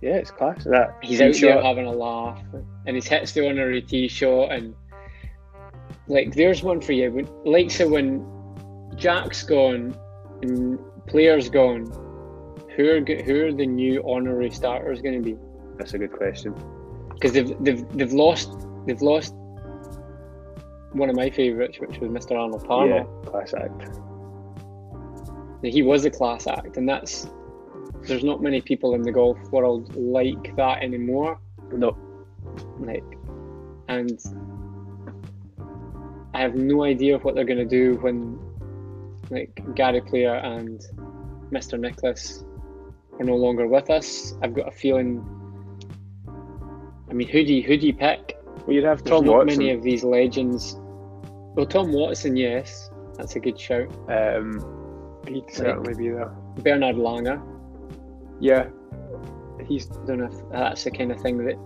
yeah, it's class. That he's out there having a laugh and he's hits the honorary tee shot and like there's one for you when like so when Jack's gone and players gone who are who are the new honorary starters going to be That's a good question. Because they've, they've they've lost they've lost one of my favourites which was Mr Arnold Palmer Yeah, class act. he was a class act and that's there's not many people in the golf world like that anymore No, like and I have no idea what they're going to do when like Gary Player and Mr Nicklaus are no longer with us. I've got a feeling. I mean, who do you, who do you pick? well, you'd have Tom Watson. many of these legends. Well, Tom Watson, yes, that's a good shout. Um, he'd certainly be there. Bernard Langer, Yeah, he's. I don't know if that's the kind of thing that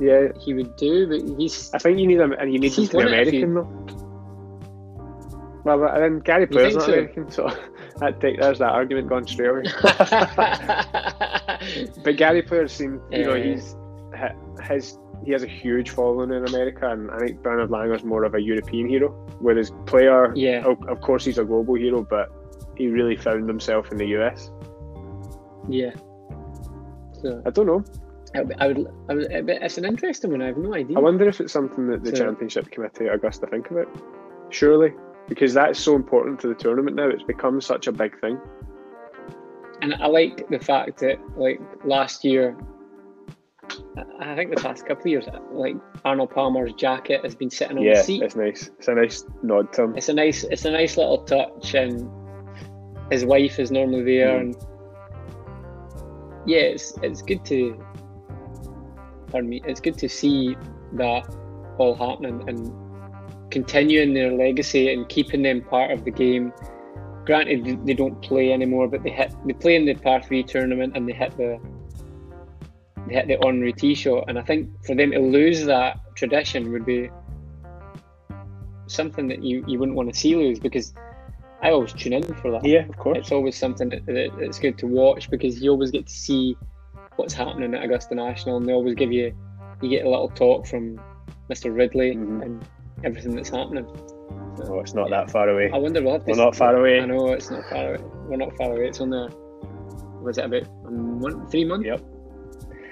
Yeah, he would do, but he's. I think you need him, and you need him to be won it a few- American though. Well, but then Gary Player's not so? American, so that take, there's that argument gone straight away. But Gary Player seemed, you know, he's his he has a huge following in America, and I think Bernard Langer's more of a European hero. Whereas Player, Yeah. of, of course, he's a global hero, but he really found himself in the US. yeah. So I don't know. I would, I would, I would, it's an interesting one. I have no idea. I wonder if it's something that the So- championship committee at Augusta think about. Surely, because that's so important to the tournament now. It's become such a big thing. And I like the fact that, like last year, I- think the past couple of years, like Arnold Palmer's jacket has been sitting on yeah, the seat. it's nice. It's a nice nod to him. It's a nice, it's a nice little touch, and his wife is normally there, Mm. and yeah, it's it's good to, pardon me, it's good to see that all happening and continuing their legacy and keeping them part of the game. Granted, they don't play anymore, but they hit, they play in the par three tournament and they hit the hit the honorary tee shot, and I think for them to lose that tradition would be something that you, you wouldn't want to see lose because I always tune in for that. Yeah, of course. It's always something that, that it's good to watch because you always get to see what's happening at Augusta National, and they always give you you get a little talk from Mr. Ridley Mhm. and everything that's happening. Oh, it's not that far away. I wonder to We're not far away. I know it's not far away. We're not far away. It's on the was it about a month, three months? Yep.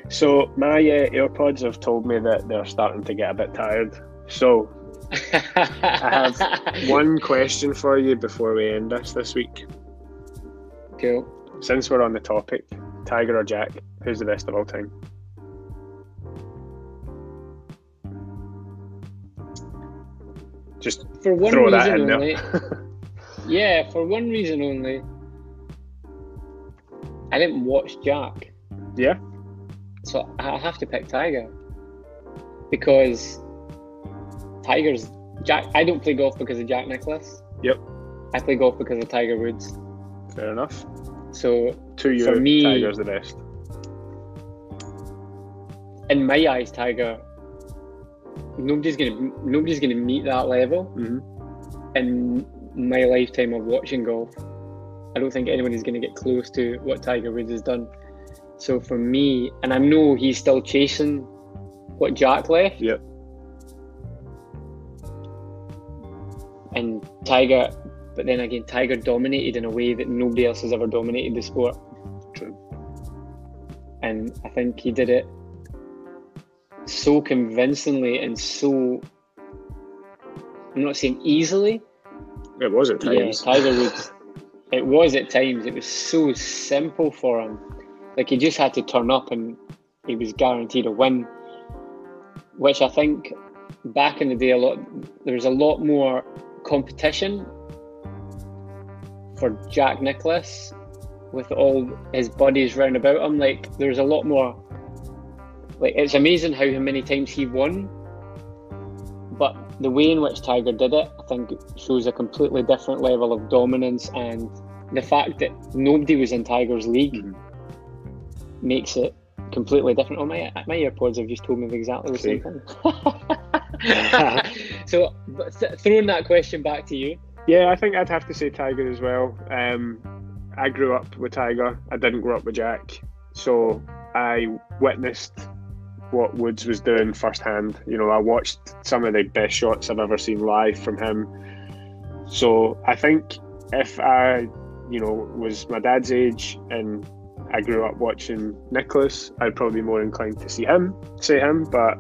So my uh, AirPods have told me that they're starting to get a bit tired. So I have one question for you before we end this this week. Cool. Since we're on the topic, Tiger or Jack, who's the best of all time? Just For one throw that reason in only. there. Yeah, for one reason only. I didn't watch Jack, yeah, so I have to pick Tiger because Tiger's Jack. I don't play golf because of Jack Nicklaus. Yep. I play golf because of Tiger Woods. fair enough. So To you, For me- Tiger's the best. in my eyes, Tiger, nobody's gonna nobody's gonna meet that level hmm in my lifetime of watching golf. I don't think anyone is going to get close to what Tiger Woods has done. So for me, and I know he's still chasing what Jack left. Yep. And Tiger, but then again, Tiger dominated in a way that nobody else has ever dominated the sport. True. And I think he did it so convincingly and so. I'm not saying easily, It was at times. yeah, Tiger Woods. It was at times. It was so simple for him. Like he just had to turn up and he was guaranteed a win. Which I think back in the day, a lot there was a lot more competition for Jack Nicklaus with all his buddies round about him. Like there was a lot more. like it's amazing how many times he won, but the way in which Tiger did it, I think, shows a completely different level of dominance, and the fact that nobody was in Tiger's league mm-hmm. Makes it completely different. Oh, my my AirPods have just told me exactly the same thing. so, th- throwing that question back to you. Yeah, I think I'd have to say Tiger as well. Um, I grew up with Tiger. I didn't grow up with Jack, so I witnessed what Woods was doing firsthand. You know, I watched some of the best shots I've ever seen live from him. So I think if I, you know, was my dad's age and I grew up watching Nicklaus, I'd probably be more inclined to see him, say him. But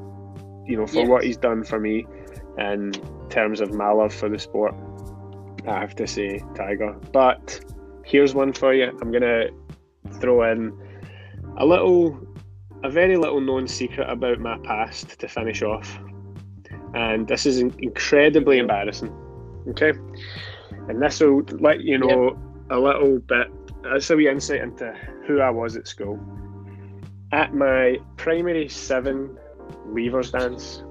you know, for yes. what he's done for me in terms of my love for the sport, I have to say Tiger. But here's one for you. I'm gonna throw in a little, a very little known secret about my past to finish off, and this is incredibly embarrassing. Okay, and this will let you know yep. A little bit. Uh, That's a wee insight into who I was at school. At my primary seven leavers dance,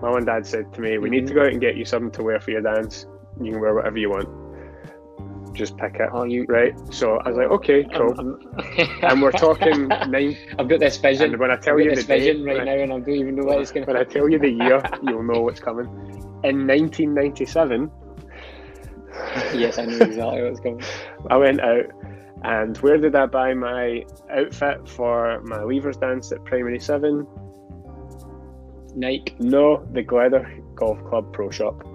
mum and dad said to me, "We need to go out and get you something to wear for your dance. You can wear whatever you want." just pick it. Oh, you right? So I was like, okay, um, cool. I'm, um, I'm and we're talking nine. I've got this vision. And when I tell you the vision right now, and I don't even know what it's going to. When I tell you the year, you'll know what's coming. In 1997. yes, I knew exactly what what's coming. I went out, and where did I buy my outfit for my leavers dance at primary seven? Nike. No, the Gleather Golf Club Pro Shop.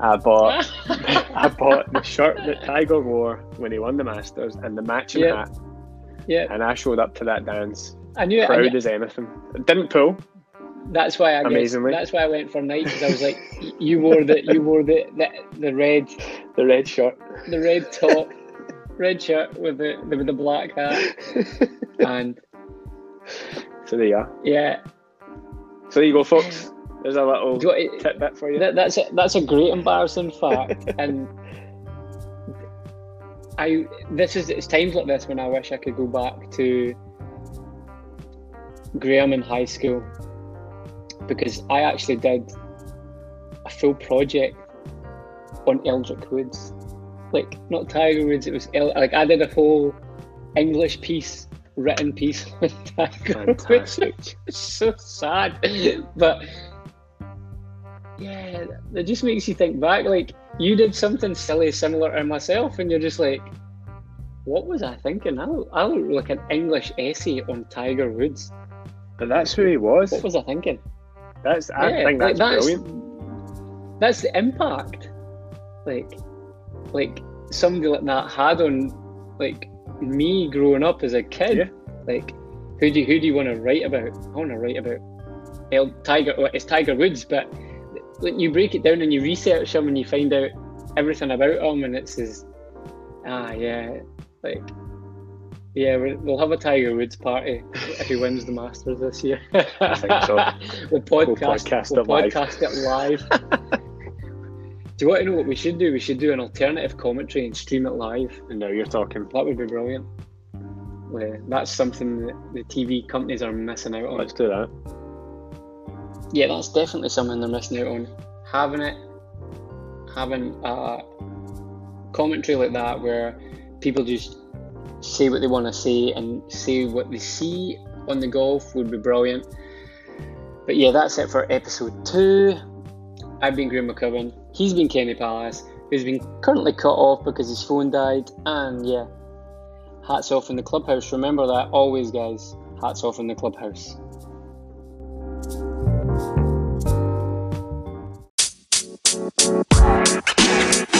I bought I bought the shirt that Tiger wore when he won the Masters and the matching yep. hat. Yeah. And I showed up to that dance. I knew proud it, as anything. It didn't pull. That's why I amazingly. Guess, that's why I went for night because I was like, you wore the you wore the, the the red the red shirt, the red top, red shirt with the, the with the black hat, and so there you are. Yeah. So there you go, folks. There's a little you, tidbit for you. That, that's a, that's a great embarrassing fact, and I this is it's times like this when I wish I could go back to Graham in high school because I actually did a full project on Eldrick Woods, like not Tiger Woods. It was El- like I did a whole English piece written piece on Tiger Fantastic. Woods, which so sad, but yeah, it just makes you think back. Like you did something silly, similar to myself, and you're just like, what was I thinking? I look, I look like an English essay on Tiger Woods. But that's who he was. What was I thinking? That's I yeah, think that's, like, that's brilliant. That's the impact. Like, like somebody like that had on, like me growing up as a kid. Yeah. Like, who do you, who do you want to write about? I want to write about El Tiger. Well, it's Tiger Woods, but when you break it down and you research him and you find out everything about him, and it says, ah, yeah, like, yeah, we'll have a Tiger Woods party if he wins the Masters this year. I think so. we'll podcast, we'll podcast, we'll it, podcast live. it live. do you want to know what we should do? We should do an alternative commentary and stream it live. And now you're talking. That would be brilliant. Yeah, that's something that the TV companies are missing out on. Let's do that yeah, that's definitely something they're missing out on. Having it, having a commentary like that where people just say what they want to say and say what they see on the golf would be brilliant. But yeah, that's it for episode two. I've been Graham McCubbin. He's been Kenny Palace, who's been currently cut off because his phone died. And yeah, hats off in the clubhouse. Remember that always, guys. Hats off in the clubhouse. you